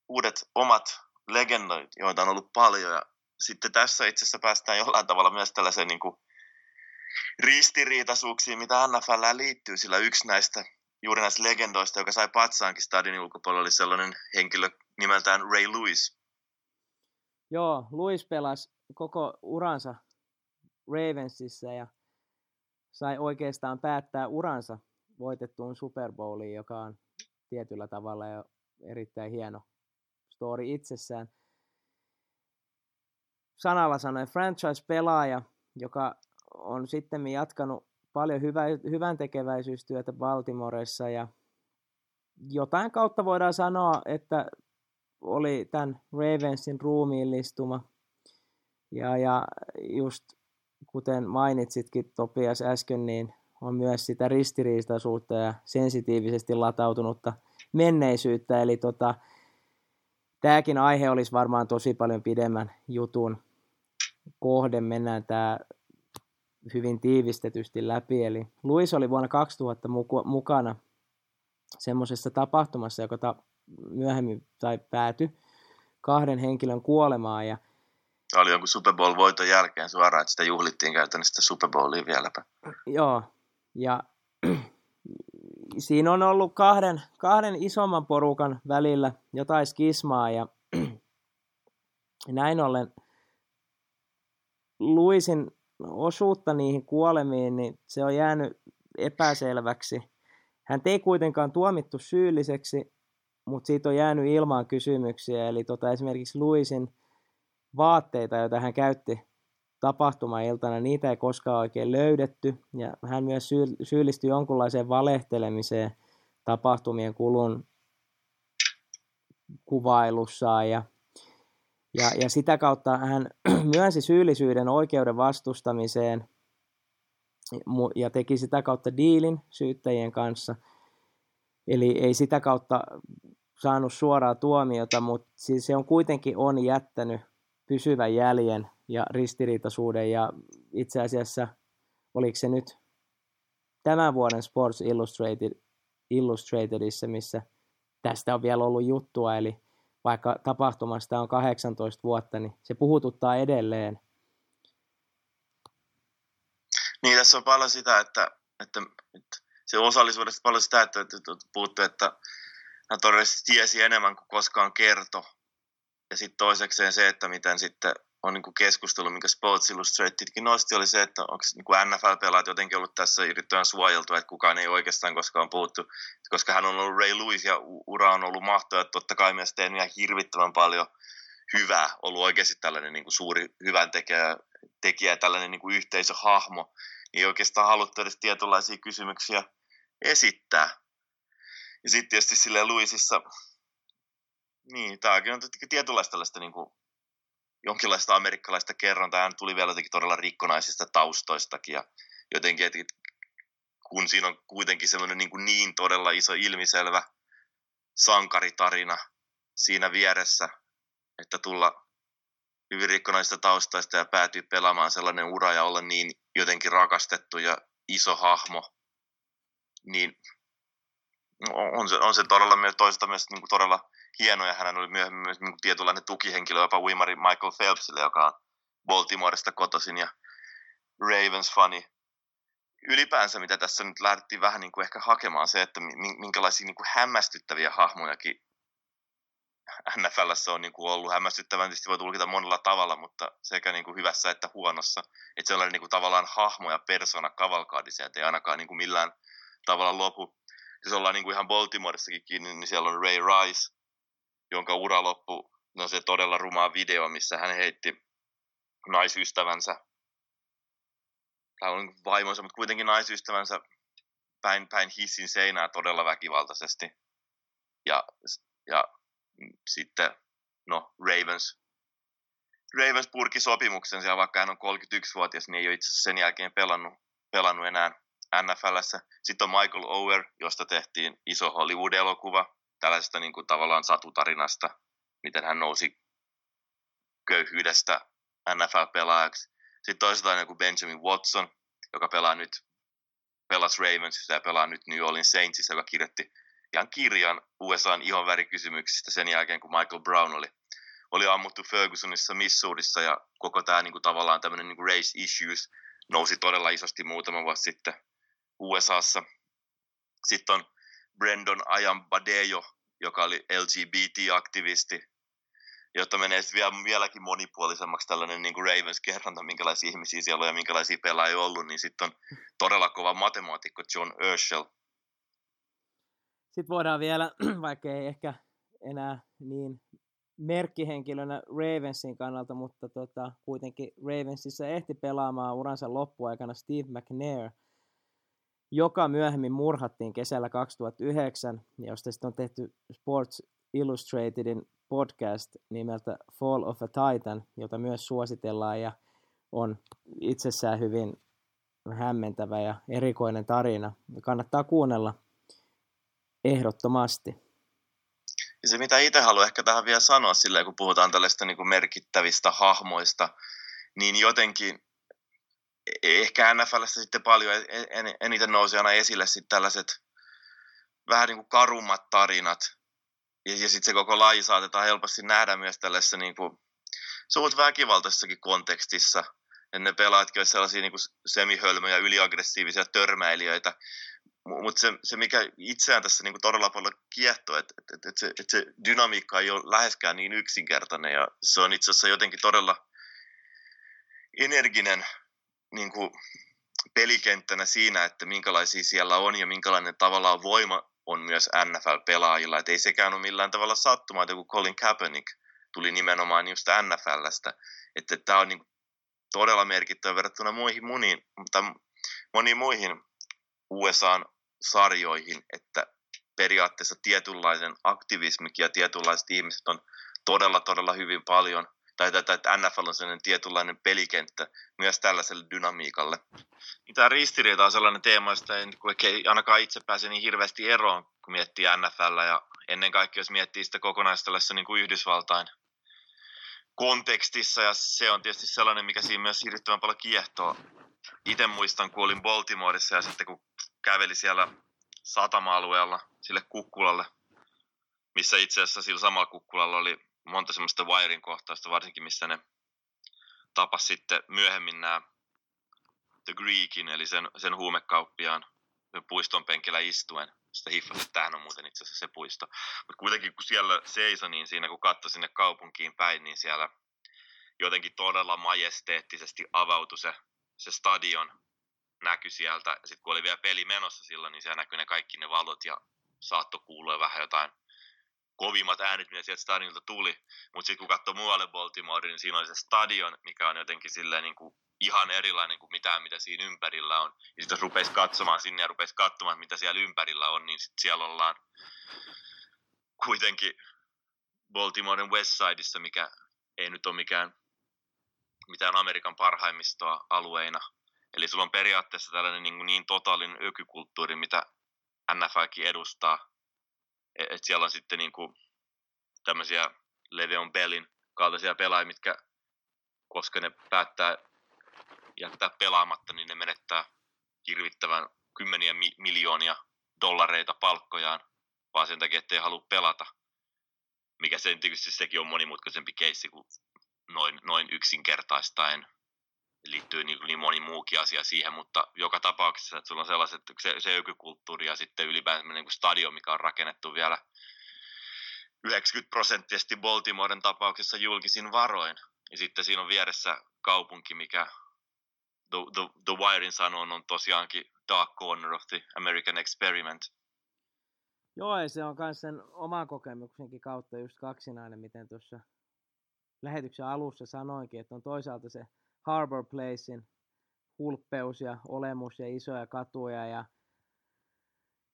uudet omat legendoit, joita on ollut paljon. Ja sitten tässä itse asiassa päästään jollain tavalla myös tällaiseen niin kuin ristiriitaisuuksiin, mitä NFL liittyy, sillä yksi näistä juuri näistä legendoista, joka sai patsaankin stadionin ulkopuolella, oli sellainen henkilö nimeltään Ray Lewis. Joo, Lewis pelasi koko uransa Ravensissa ja sai oikeastaan päättää uransa voitettuun Super Bowliin, joka on tietyllä tavalla jo erittäin hieno story itsessään. Sanalla sanoen franchise-pelaaja, joka on sitten jatkanut paljon hyvä, hyvän tekeväisyystyötä Baltimoressa ja jotain kautta voidaan sanoa, että oli tämän Ravensin ruumiillistuma ja, ja just kuten mainitsitkin Topias äsken, niin on myös sitä ristiriistaisuutta ja sensitiivisesti latautunutta menneisyyttä. Eli tota, tämäkin aihe olisi varmaan tosi paljon pidemmän jutun kohde. Mennään tämä hyvin tiivistetysti läpi. Eli Luis oli vuonna 2000 mukana semmoisessa tapahtumassa, joka ta- myöhemmin tai päätyi kahden henkilön kuolemaan. Ja Tämä oli jonkun Super Bowl-voiton jälkeen suoraan, että sitä juhlittiin käytännössä sitä Super Bowlia vieläpä. Joo, ja [clears throat] siinä on ollut kahden, kahden isomman porukan välillä jotain skismaa, ja [clears throat] näin ollen Luisin osuutta niihin kuolemiin, niin se on jäänyt epäselväksi. Hän ei kuitenkaan tuomittu syylliseksi, mutta siitä on jäänyt ilmaan kysymyksiä. Eli tota, esimerkiksi Luisin vaatteita, joita hän käytti tapahtumailtana, niitä ei koskaan oikein löydetty, ja hän myös syyllistyi jonkunlaiseen valehtelemiseen tapahtumien kulun kuvailussaan, ja, ja, ja sitä kautta hän [clears throat] myönsi syyllisyyden oikeuden vastustamiseen, ja teki sitä kautta diilin syyttäjien kanssa, eli ei sitä kautta saanut suoraa tuomiota, mutta siis se on kuitenkin on jättänyt pysyvän jäljen ja ristiriitaisuuden ja itse asiassa oliko se nyt tämän vuoden Sports Illustrated, Illustratedissa, missä tästä on vielä ollut juttua, eli vaikka tapahtumasta on 18 vuotta, niin se puhututtaa edelleen. Niin, tässä on paljon sitä, että, että, että se osallisuudesta paljon sitä, että, että, puhuttu, että hän todennäköisesti tiesi enemmän kuin koskaan kerto. Ja sitten toisekseen se, että miten sitten on niin kuin keskustelu, minkä Sports Illustratedkin nosti, oli se, että onko niin NFL-pelaajat jotenkin ollut tässä yrittäjän suojeltu, että kukaan ei oikeastaan koskaan puhuttu, koska hän on ollut Ray Lewis ja ura on ollut mahtava, että totta kai myös tehnyt ihan hirvittävän paljon hyvää, ollut oikeasti tällainen niin kuin suuri hyvän tekijä, tekijä tällainen niin kuin yhteisöhahmo, ei oikeastaan haluttu edes tietynlaisia kysymyksiä esittää. Ja sitten tietysti sille Luisissa, niin, tämäkin on tietynlaista tällaista niin kuin jonkinlaista amerikkalaista kerrontaa. Hän tuli vielä jotenkin todella rikkonaisista taustoistakin ja jotenkin, että kun siinä on kuitenkin semmoinen niin, niin todella iso ilmiselvä sankaritarina siinä vieressä, että tulla hyvin rikkonaisista taustaista ja päätyy pelaamaan sellainen ura ja olla niin jotenkin rakastettu ja iso hahmo, niin on se, on se todella toisaalta myös niin kuin todella hieno ja hän oli myöhemmin myös niin tietynlainen tukihenkilö jopa uimari Michael Phelpsille, joka on Baltimoresta kotoisin ja Ravens-fani. Ylipäänsä mitä tässä nyt lähdettiin vähän niin kuin ehkä hakemaan se, että minkälaisia niin kuin hämmästyttäviä hahmojakin NFLssä on niin kuin ollut. Hämmästyttävän tietysti voi tulkita monella tavalla, mutta sekä niin kuin hyvässä että huonossa. Että sellainen niin kuin tavallaan hahmo ja persona kavalkaadisia, että ei ainakaan niin kuin millään tavalla lopu. Jos ollaan niin kuin ihan Baltimoressakin kiinni, niin siellä on Ray Rice, jonka ura loppu, no se todella rumaa video, missä hän heitti naisystävänsä, tai on vaimonsa, mutta kuitenkin naisystävänsä päin, päin hissin seinää todella väkivaltaisesti. Ja, ja sitten, no, Ravens, Ravens purki sopimuksen ja vaikka hän on 31-vuotias, niin ei ole itse asiassa sen jälkeen pelannut, pelannut enää NFLssä. Sitten on Michael Ower, josta tehtiin iso Hollywood-elokuva, tällaisesta niin kuin tavallaan satutarinasta, miten hän nousi köyhyydestä NFL-pelaajaksi. Sitten toisaalta joku Benjamin Watson, joka pelaa nyt, pelasi Ravensissa ja pelaa nyt New Orleans Saintsissa, joka kirjoitti ihan kirjan USAn ihonvärikysymyksistä sen jälkeen, kun Michael Brown oli, oli ammuttu Fergusonissa, Missourissa ja koko tämä niin kuin, tavallaan tämmöinen niin kuin race issues nousi todella isosti muutama vuosi sitten USAssa. Sitten on Brandon Badejo, joka oli LGBT-aktivisti, jotta menee vielä, vieläkin monipuolisemmaksi tällainen niin kuin Ravens-kerronta, minkälaisia ihmisiä siellä on ja minkälaisia pelaajia on ollut, niin sitten on todella kova matemaatikko John Urshel. Sitten voidaan vielä, [clears throat] vaikka ei ehkä enää niin merkkihenkilönä Ravensin kannalta, mutta tota, kuitenkin Ravensissa ehti pelaamaan uransa loppuaikana Steve McNair – joka myöhemmin murhattiin kesällä 2009, josta sitten on tehty Sports Illustratedin podcast nimeltä Fall of a Titan, jota myös suositellaan ja on itsessään hyvin hämmentävä ja erikoinen tarina. Kannattaa kuunnella ehdottomasti. Ja se, mitä itse haluan ehkä tähän vielä sanoa, sillä kun puhutaan tällaista niin merkittävistä hahmoista, niin jotenkin ehkä NFLssä sitten paljon eniten nousee aina esille sitten tällaiset vähän niin kuin karummat tarinat. Ja, ja sitten se koko laji saatetaan helposti nähdä myös tällaisessa niin kuin suht väkivaltaisessakin kontekstissa. Ja ne pelaajatkin olisivat sellaisia niin kuin semihölmöjä, yliaggressiivisia törmäilijöitä. Mutta se, se, mikä itseään tässä niin kuin todella paljon kiehtoo, että et, et, et se, et se dynamiikka ei ole läheskään niin yksinkertainen. Ja se on itse asiassa jotenkin todella energinen niin kuin pelikenttänä siinä, että minkälaisia siellä on ja minkälainen tavallaan voima on myös NFL-pelaajilla. Et ei sekään ole millään tavalla sattumaa, että kun Colin Kaepernick tuli nimenomaan just NFLstä. Että tämä on niin todella merkittävä verrattuna muihin moniin, mutta moniin muihin USA-sarjoihin, että periaatteessa tietynlainen aktivismikin ja tietynlaiset ihmiset on todella, todella hyvin paljon tai, tai, että NFL on sellainen tietynlainen pelikenttä myös tällaiselle dynamiikalle. Niin tämä ristiriita on sellainen teema, josta ei, ei ainakaan itse pääse niin hirveästi eroon, kun miettii NFL ja ennen kaikkea jos miettii sitä kokonaista niin kuin Yhdysvaltain kontekstissa ja se on tietysti sellainen, mikä siinä myös hirvittävän paljon kiehtoo. Itse muistan, kun olin Baltimoreissa ja sitten kun käveli siellä satama-alueella sille kukkulalle, missä itse asiassa sillä samalla kukkulalla oli monta semmoista wiring kohtausta, varsinkin missä ne tapas sitten myöhemmin nämä The Greekin, eli sen, sen huumekauppiaan puiston penkillä istuen. Sitä hiffasi, että tämähän on muuten itse asiassa se puisto. Mutta kuitenkin kun siellä seisoi, niin siinä kun katsoi sinne kaupunkiin päin, niin siellä jotenkin todella majesteettisesti avautui se, se stadion näky sieltä. Sitten kun oli vielä peli menossa silloin, niin siellä näkyi ne kaikki ne valot ja saattoi kuulua vähän jotain kovimmat äänet, mitä sieltä stadionilta tuli. Mutta sitten kun katsoi muualle Baltimore, niin siinä oli se stadion, mikä on jotenkin silleen niin kuin ihan erilainen kuin mitään, mitä siinä ympärillä on. Ja sitten jos rupeisi katsomaan sinne ja rupeisi katsomaan, mitä siellä ympärillä on, niin sitten siellä ollaan kuitenkin Baltimoren Westsideissa, mikä ei nyt ole mikään mitään Amerikan parhaimmistoa alueina. Eli sulla on periaatteessa tällainen niin, niin totaalinen ökykulttuuri, mitä NFLkin edustaa. Et siellä on sitten niin kuin tämmöisiä Leveon Bellin kaltaisia pelaajia, mitkä koska ne päättää jättää pelaamatta, niin ne menettää hirvittävän kymmeniä mi- miljoonia dollareita palkkojaan, vaan sen takia, ettei halua pelata. Mikä sen tietysti sekin on monimutkaisempi keissi kuin noin, noin yksinkertaistaen liittyy niin, niin moni muukin asia siihen, mutta joka tapauksessa, että sulla on sellaiset, se, se ökykulttuuri ja sitten ylipäänsä niin kuin stadion, mikä on rakennettu vielä 90 prosenttisesti Baltimoren tapauksessa julkisin varoin. Ja sitten siinä on vieressä kaupunki, mikä The, The, The Wirein sanon on tosiaankin Dark Corner of the American Experiment. Joo, ja se on myös sen oman kokemuksenkin kautta just kaksinainen, miten tuossa lähetyksen alussa sanoinkin, että on toisaalta se Harbor Placein hulppeus ja olemus ja isoja katuja ja,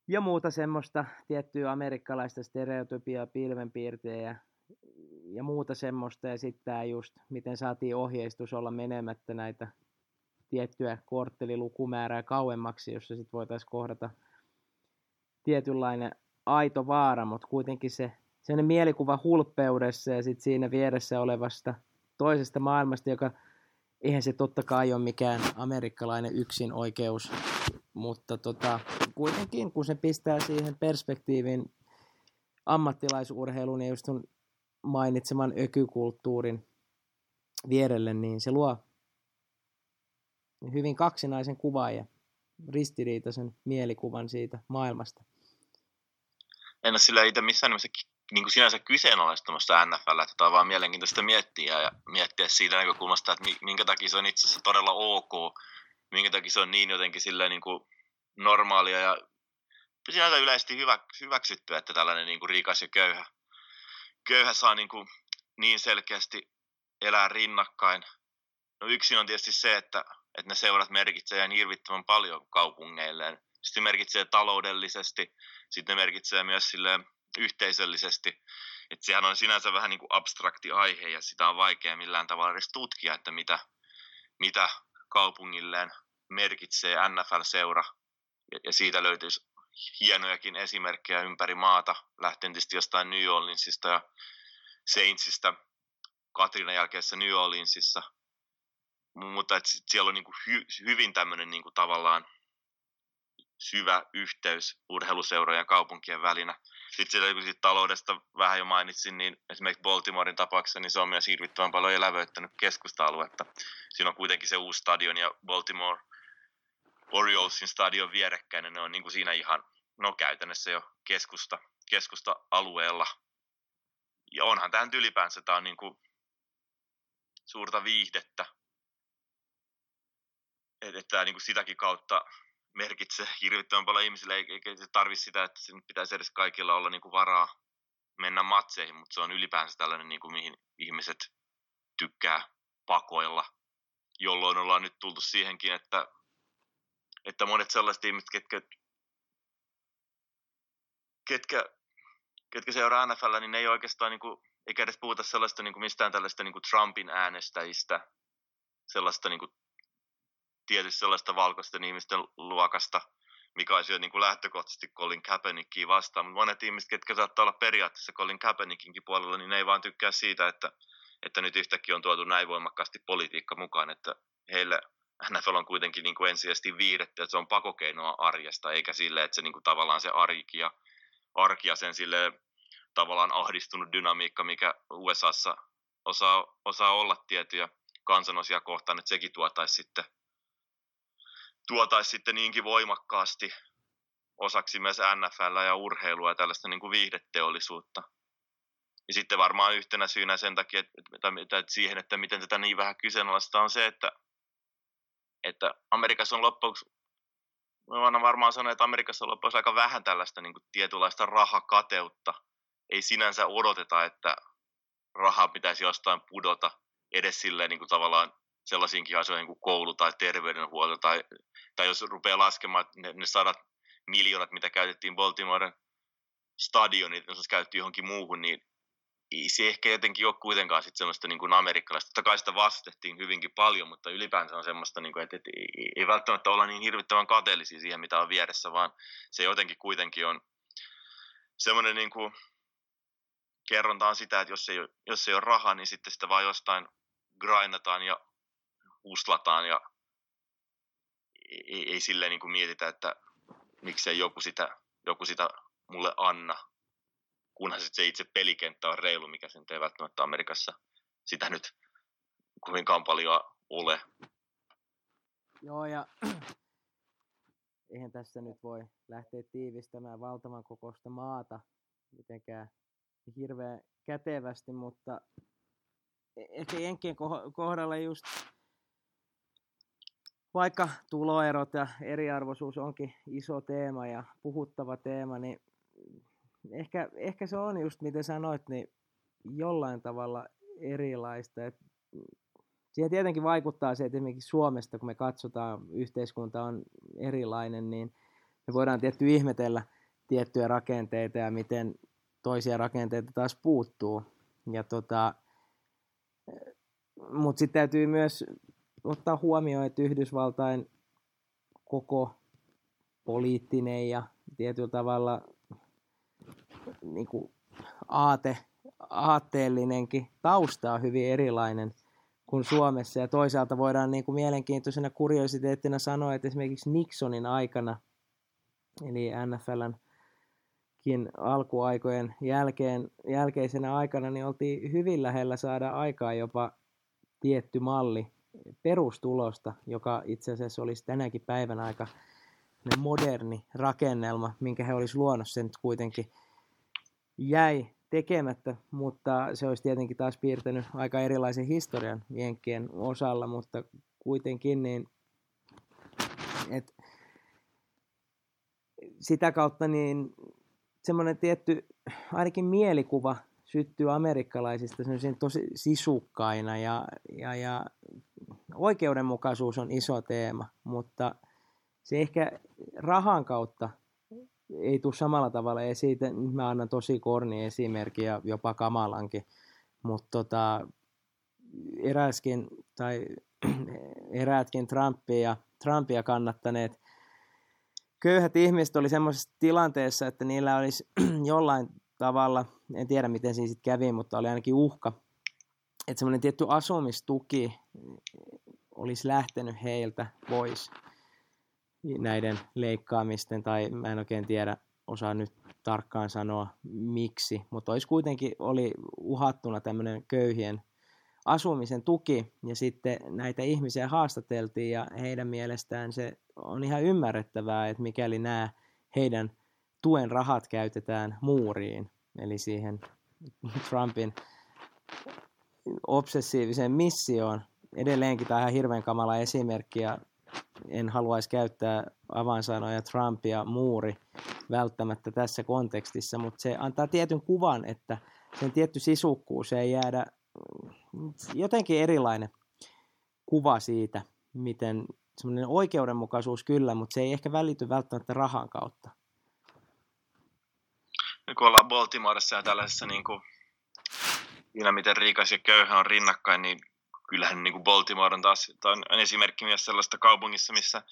ja muuta semmoista tiettyä amerikkalaista stereotypiaa, pilvenpiirtejä ja, muuta semmoista. Ja sitten just, miten saatiin ohjeistus olla menemättä näitä tiettyä korttelilukumäärää kauemmaksi, jossa sitten voitaisiin kohdata tietynlainen aito vaara, mutta kuitenkin se sellainen mielikuva hulppeudessa ja sitten siinä vieressä olevasta toisesta maailmasta, joka eihän se totta kai ole mikään amerikkalainen yksin oikeus, mutta tota, kuitenkin kun se pistää siihen perspektiivin ammattilaisurheilun ja just mainitseman ökykulttuurin vierelle, niin se luo hyvin kaksinaisen kuvan ja ristiriitaisen mielikuvan siitä maailmasta. En ole sillä itse missään nimessä niin kuin sinänsä kyseenalaistamassa NFL, että tämä on vaan mielenkiintoista miettiä ja miettiä siitä näkökulmasta, että minkä takia se on itse asiassa todella ok, minkä takia se on niin jotenkin silleen niin kuin normaalia ja sinänsä yleisesti hyvä, hyväksyttyä, että tällainen niin kuin rikas ja köyhä, köyhä saa niin, kuin niin selkeästi elää rinnakkain. No yksin on tietysti se, että että ne seurat merkitsee ihan hirvittävän paljon kaupungeilleen. Sitten merkitsee taloudellisesti, sitten merkitsee myös sille yhteisöllisesti. Että sehän on sinänsä vähän niin kuin abstrakti aihe ja sitä on vaikea millään tavalla edes tutkia, että mitä, mitä kaupungilleen merkitsee NFL-seura. Ja, ja siitä löytyisi hienojakin esimerkkejä ympäri maata, lähtien tietysti jostain New Orleansista ja Saintsista, Katrinan jälkeessä New Orleansissa – mutta et siellä on niinku hy, hyvin tämmöinen niinku tavallaan syvä yhteys urheiluseurojen ja kaupunkien välinä. Sitten siellä, kun sit taloudesta vähän jo mainitsin, niin esimerkiksi Baltimorein tapauksessa niin se on myös hirvittävän paljon elävöittänyt keskusta-aluetta. Siinä on kuitenkin se uusi stadion ja Baltimore Oriolesin stadion vierekkäin, ne on niin kuin siinä ihan, no käytännössä jo keskusta, keskusta-alueella. Ja onhan tämä ylipäänsä, tämä on niin kuin suurta viihdettä, että, että niin kuin sitäkin kautta merkitsee hirvittävän paljon ihmisille, eikä se tarvitse sitä, että sen pitäisi edes kaikilla olla niin kuin varaa mennä matseihin, mutta se on ylipäänsä tällainen, niin kuin mihin ihmiset tykkää pakoilla, jolloin ollaan nyt tultu siihenkin, että, että monet sellaiset ihmiset, ketkä, ketkä, ketkä seuraa NFL, niin ne ei oikeastaan, niin kuin, eikä edes puhuta sellaista niin kuin mistään tällaista niin kuin Trumpin äänestäjistä, sellaista niin kuin tietysti sellaista valkoisten ihmisten luokasta, mikä olisi jo niin kuin lähtökohtaisesti Colin Kaepernickia vastaan. Mutta monet ihmiset, ketkä saattaa olla periaatteessa Colin Kaepernickinkin puolella, niin ne ei vaan tykkää siitä, että, että nyt yhtäkkiä on tuotu näin voimakkaasti politiikka mukaan, että heille NFL on kuitenkin niin kuin ensisijaisesti viidettä, että se on pakokeinoa arjesta, eikä sille, että se niin kuin tavallaan se arki ja, arki ja sen sille tavallaan ahdistunut dynamiikka, mikä USAssa osaa, osaa olla tiettyjä kansanosia kohtaan, että sekin tuotaisi sitten, tuotaisi sitten niinkin voimakkaasti osaksi myös NFL ja urheilua ja tällaista niin kuin viihdeteollisuutta. Ja sitten varmaan yhtenä syynä sen takia, että, että siihen, että miten tätä niin vähän kyseenalaista on se, että, että Amerikassa on loppuksi, mä varmaan sanoa, että Amerikassa on loppuksi aika vähän tällaista niin kuin tietynlaista rahakateutta. Ei sinänsä odoteta, että rahaa pitäisi jostain pudota edes silleen niin kuin tavallaan sellaisiinkin asioihin kuin koulu tai terveydenhuolto tai, tai jos rupeaa laskemaan ne, ne sadat miljoonat, mitä käytettiin Baltimoren stadionit, jos käytettiin johonkin muuhun, niin se ehkä jotenkin ole kuitenkaan sit semmoista niin kuin amerikkalaista. Totta kai sitä vastettiin hyvinkin paljon, mutta ylipäänsä on semmoista, niin kuin, että, että ei, ei välttämättä olla niin hirvittävän kateellisia siihen, mitä on vieressä, vaan se jotenkin kuitenkin on semmoinen niin kuin, kerrontaan sitä, että jos ei, jos ei ole rahaa, niin sitten sitä vaan jostain grindataan ja uslataan ja ei, ei silleen niin kuin mietitä, että miksei joku sitä, joku sitä mulle anna, kunhan se itse pelikenttä on reilu, mikä sen ei välttämättä Amerikassa sitä nyt kuinkaan paljon ole. Joo, ja [clears throat] eihän tässä nyt voi lähteä tiivistämään valtavan kokoista maata mitenkään hirveän kätevästi, mutta e-, ehkä Jenkkien kohdalla just vaikka tuloerot ja eriarvoisuus onkin iso teema ja puhuttava teema, niin ehkä, ehkä se on just miten sanoit, niin jollain tavalla erilaista. Et siihen tietenkin vaikuttaa se, että esimerkiksi Suomesta, kun me katsotaan, yhteiskunta on erilainen, niin me voidaan tietty ihmetellä tiettyjä rakenteita ja miten toisia rakenteita taas puuttuu. Ja tota, mutta sitten täytyy myös ottaa huomioon, että Yhdysvaltain koko poliittinen ja tietyllä tavalla niin kuin aate, aatteellinenkin tausta on hyvin erilainen kuin Suomessa. Ja toisaalta voidaan niin kuin mielenkiintoisena kuriositeettina sanoa, että esimerkiksi Nixonin aikana, eli NFLn alkuaikojen jälkeen, jälkeisenä aikana, niin oltiin hyvin lähellä saada aikaa jopa tietty malli perustulosta, joka itse asiassa olisi tänäkin päivän aika moderni rakennelma, minkä he olisi luonut. Sen kuitenkin jäi tekemättä, mutta se olisi tietenkin taas piirtänyt aika erilaisen historian Jenkkien osalla, mutta kuitenkin niin, et sitä kautta niin semmoinen tietty ainakin mielikuva syttyy amerikkalaisista tosi sisukkaina ja, ja, ja oikeudenmukaisuus on iso teema, mutta se ehkä rahan kautta ei tule samalla tavalla esiin. Mä annan tosi korni esimerkki ja jopa kamalankin, mutta tota, eräskin, tai [clears throat] eräätkin Trumpia, Trumpia kannattaneet köyhät ihmiset oli semmoisessa tilanteessa, että niillä olisi [clears throat] jollain tavalla, en tiedä miten siinä sitten kävi, mutta oli ainakin uhka, että semmoinen tietty asumistuki olisi lähtenyt heiltä pois näiden leikkaamisten, tai mä en oikein tiedä, osaa nyt tarkkaan sanoa miksi, mutta olisi kuitenkin oli uhattuna tämmöinen köyhien asumisen tuki, ja sitten näitä ihmisiä haastateltiin, ja heidän mielestään se on ihan ymmärrettävää, että mikäli nämä heidän tuen rahat käytetään muuriin, eli siihen [laughs] Trumpin obsessiiviseen missioon, edelleenkin tämä ihan hirveän kamala esimerkki, ja en haluaisi käyttää avainsanoja Trump ja muuri välttämättä tässä kontekstissa, mutta se antaa tietyn kuvan, että sen tietty sisukkuus ei jäädä jotenkin erilainen kuva siitä, miten semmoinen oikeudenmukaisuus kyllä, mutta se ei ehkä välity välttämättä rahan kautta. Kun ollaan Baltimoressa ja tällaisessa niin kuin, siinä miten rikas ja köyhä on rinnakkain, niin kyllähän niin kuin Baltimore on taas on esimerkki myös sellaista kaupungissa, missä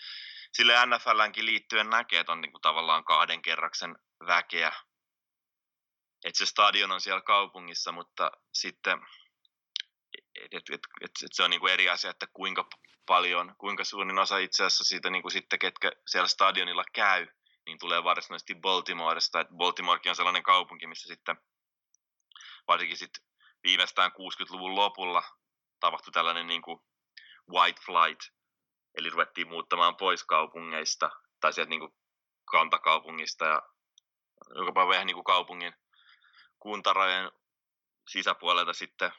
sille NFLänkin liittyen näkee, että on niin kuin tavallaan kahden kerraksen väkeä. Että se stadion on siellä kaupungissa, mutta sitten et, et, et, et, et se on niin kuin eri asia, että kuinka paljon, kuinka suurin osa itse asiassa siitä niin kuin sitten, ketkä siellä stadionilla käy, niin tulee varsinaisesti Baltimoresta. Et Baltimorekin on sellainen kaupunki, missä sitten varsinkin sitten viimeistään 60-luvun lopulla tapahtui tällainen niin kuin white flight, eli ruvettiin muuttamaan pois kaupungeista tai sieltä niin kuin kantakaupungista ja joka päivä ihan niin kuin kaupungin kuntarajojen sisäpuolelta sitten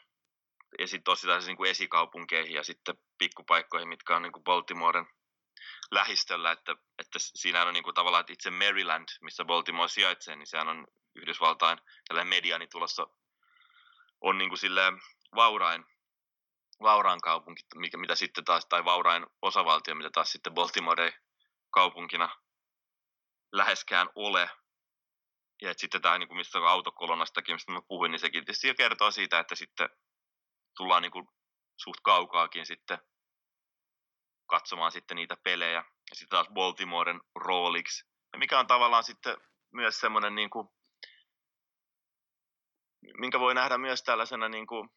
esi, tosiaan niin kuin esikaupunkeihin ja sitten pikkupaikkoihin, mitkä on niin kuin Baltimoren lähistöllä, että, että siinä on niin kuin tavallaan, että itse Maryland, missä Baltimore sijaitsee, niin sehän on Yhdysvaltain tällainen mediani tulossa, on niin kuin silleen vaurain, vauraan kaupunki, mikä, mitä sitten taas, tai vaurain osavaltio, mitä taas sitten Baltimore kaupunkina läheskään ole. Ja että sitten tämä, niin kuin mistä autokolonnastakin, mistä mä puhuin, niin sekin tietysti kertoo siitä, että sitten tullaan niin kuin suht kaukaakin sitten katsomaan sitten niitä pelejä. Ja sitten taas Baltimoren rooliksi. Ja mikä on tavallaan sitten myös semmoinen, niin kuin, minkä voi nähdä myös tällaisena niin kuin,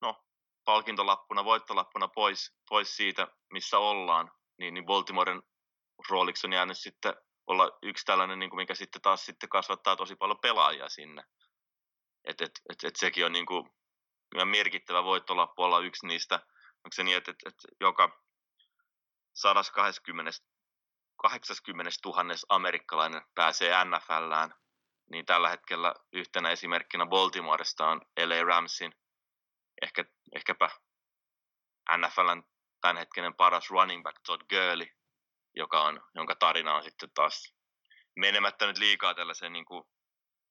no, palkintolappuna, voittolappuna pois, pois siitä, missä ollaan. Niin, niin Baltimoren rooliksi on jäänyt sitten olla yksi tällainen, niin kuin mikä sitten taas sitten kasvattaa tosi paljon pelaajia sinne. Et, et, et, et sekin on niin kuin merkittävä voittolappu olla yksi niistä. Onko se niin, että, että, että joka 120 80 000 amerikkalainen pääsee NFLään, niin tällä hetkellä yhtenä esimerkkinä Baltimoresta on LA Ramsin ehkä, ehkäpä NFLn tämänhetkinen paras running back Todd Gurley, joka on, jonka tarina on sitten taas menemättä nyt liikaa tällaiseen niin kuin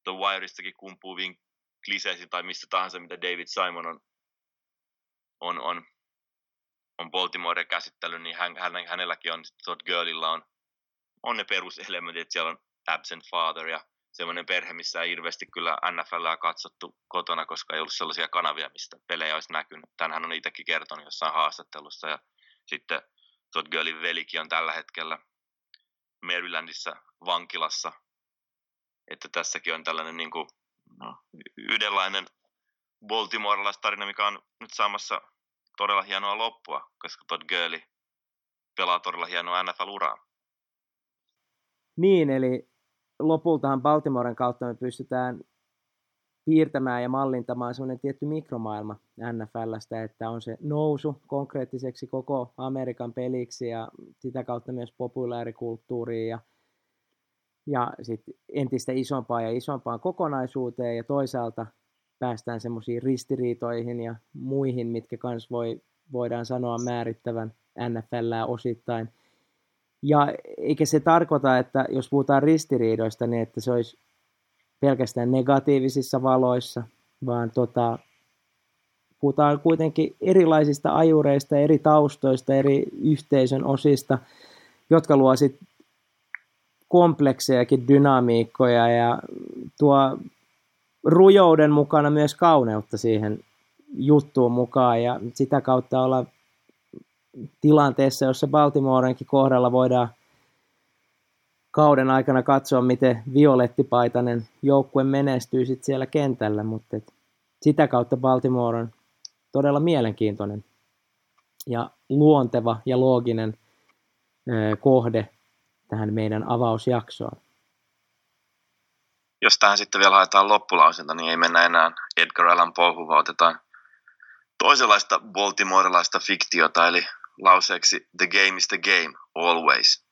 The Wireistakin kumpuviin kliseisiin tai mistä tahansa, mitä David Simon on, on, on, on Baltimore käsittänyt, niin hän, hän, hänelläkin on, Todd Girlilla on, on ne peruselementit, että siellä on absent father ja semmoinen perhe, missä ei hirveästi kyllä NFLää katsottu kotona, koska ei ollut sellaisia kanavia, mistä pelejä olisi näkynyt. Tänhän on itsekin kertonut jossain haastattelussa. Ja sitten Todd Girlin velikin on tällä hetkellä Marylandissa vankilassa. Että tässäkin on tällainen niin kuin no, yhdenlainen Baltimorelaistarina, mikä on nyt saamassa todella hienoa loppua, koska Todd Gurley pelaa todella hienoa NFL-uraa. Niin, eli lopultahan Baltimoren kautta me pystytään piirtämään ja mallintamaan semmoinen tietty mikromaailma NFLstä, että on se nousu konkreettiseksi koko Amerikan peliksi ja sitä kautta myös populaarikulttuuriin ja ja sitten entistä isompaan ja isompaan kokonaisuuteen ja toisaalta päästään semmoisiin ristiriitoihin ja muihin, mitkä kans voi, voidaan sanoa määrittävän NFLää osittain. Ja eikä se tarkoita, että jos puhutaan ristiriidoista, niin että se olisi pelkästään negatiivisissa valoissa, vaan tota, puhutaan kuitenkin erilaisista ajureista, eri taustoista, eri yhteisön osista, jotka luo sitten kompleksejakin dynamiikkoja ja tuo rujouden mukana myös kauneutta siihen juttuun mukaan ja sitä kautta olla tilanteessa, jossa Baltimorenkin kohdalla voidaan kauden aikana katsoa, miten violettipaitainen joukkue menestyy sit siellä kentällä, mutta et sitä kautta Baltimore on todella mielenkiintoinen ja luonteva ja looginen kohde tähän meidän avausjaksoon. Jos tähän sitten vielä haetaan loppulausinta, niin ei mennä enää Edgar Allan Poe, vaan otetaan toisenlaista baltimorelaista fiktiota, eli lauseeksi The game is the game, always.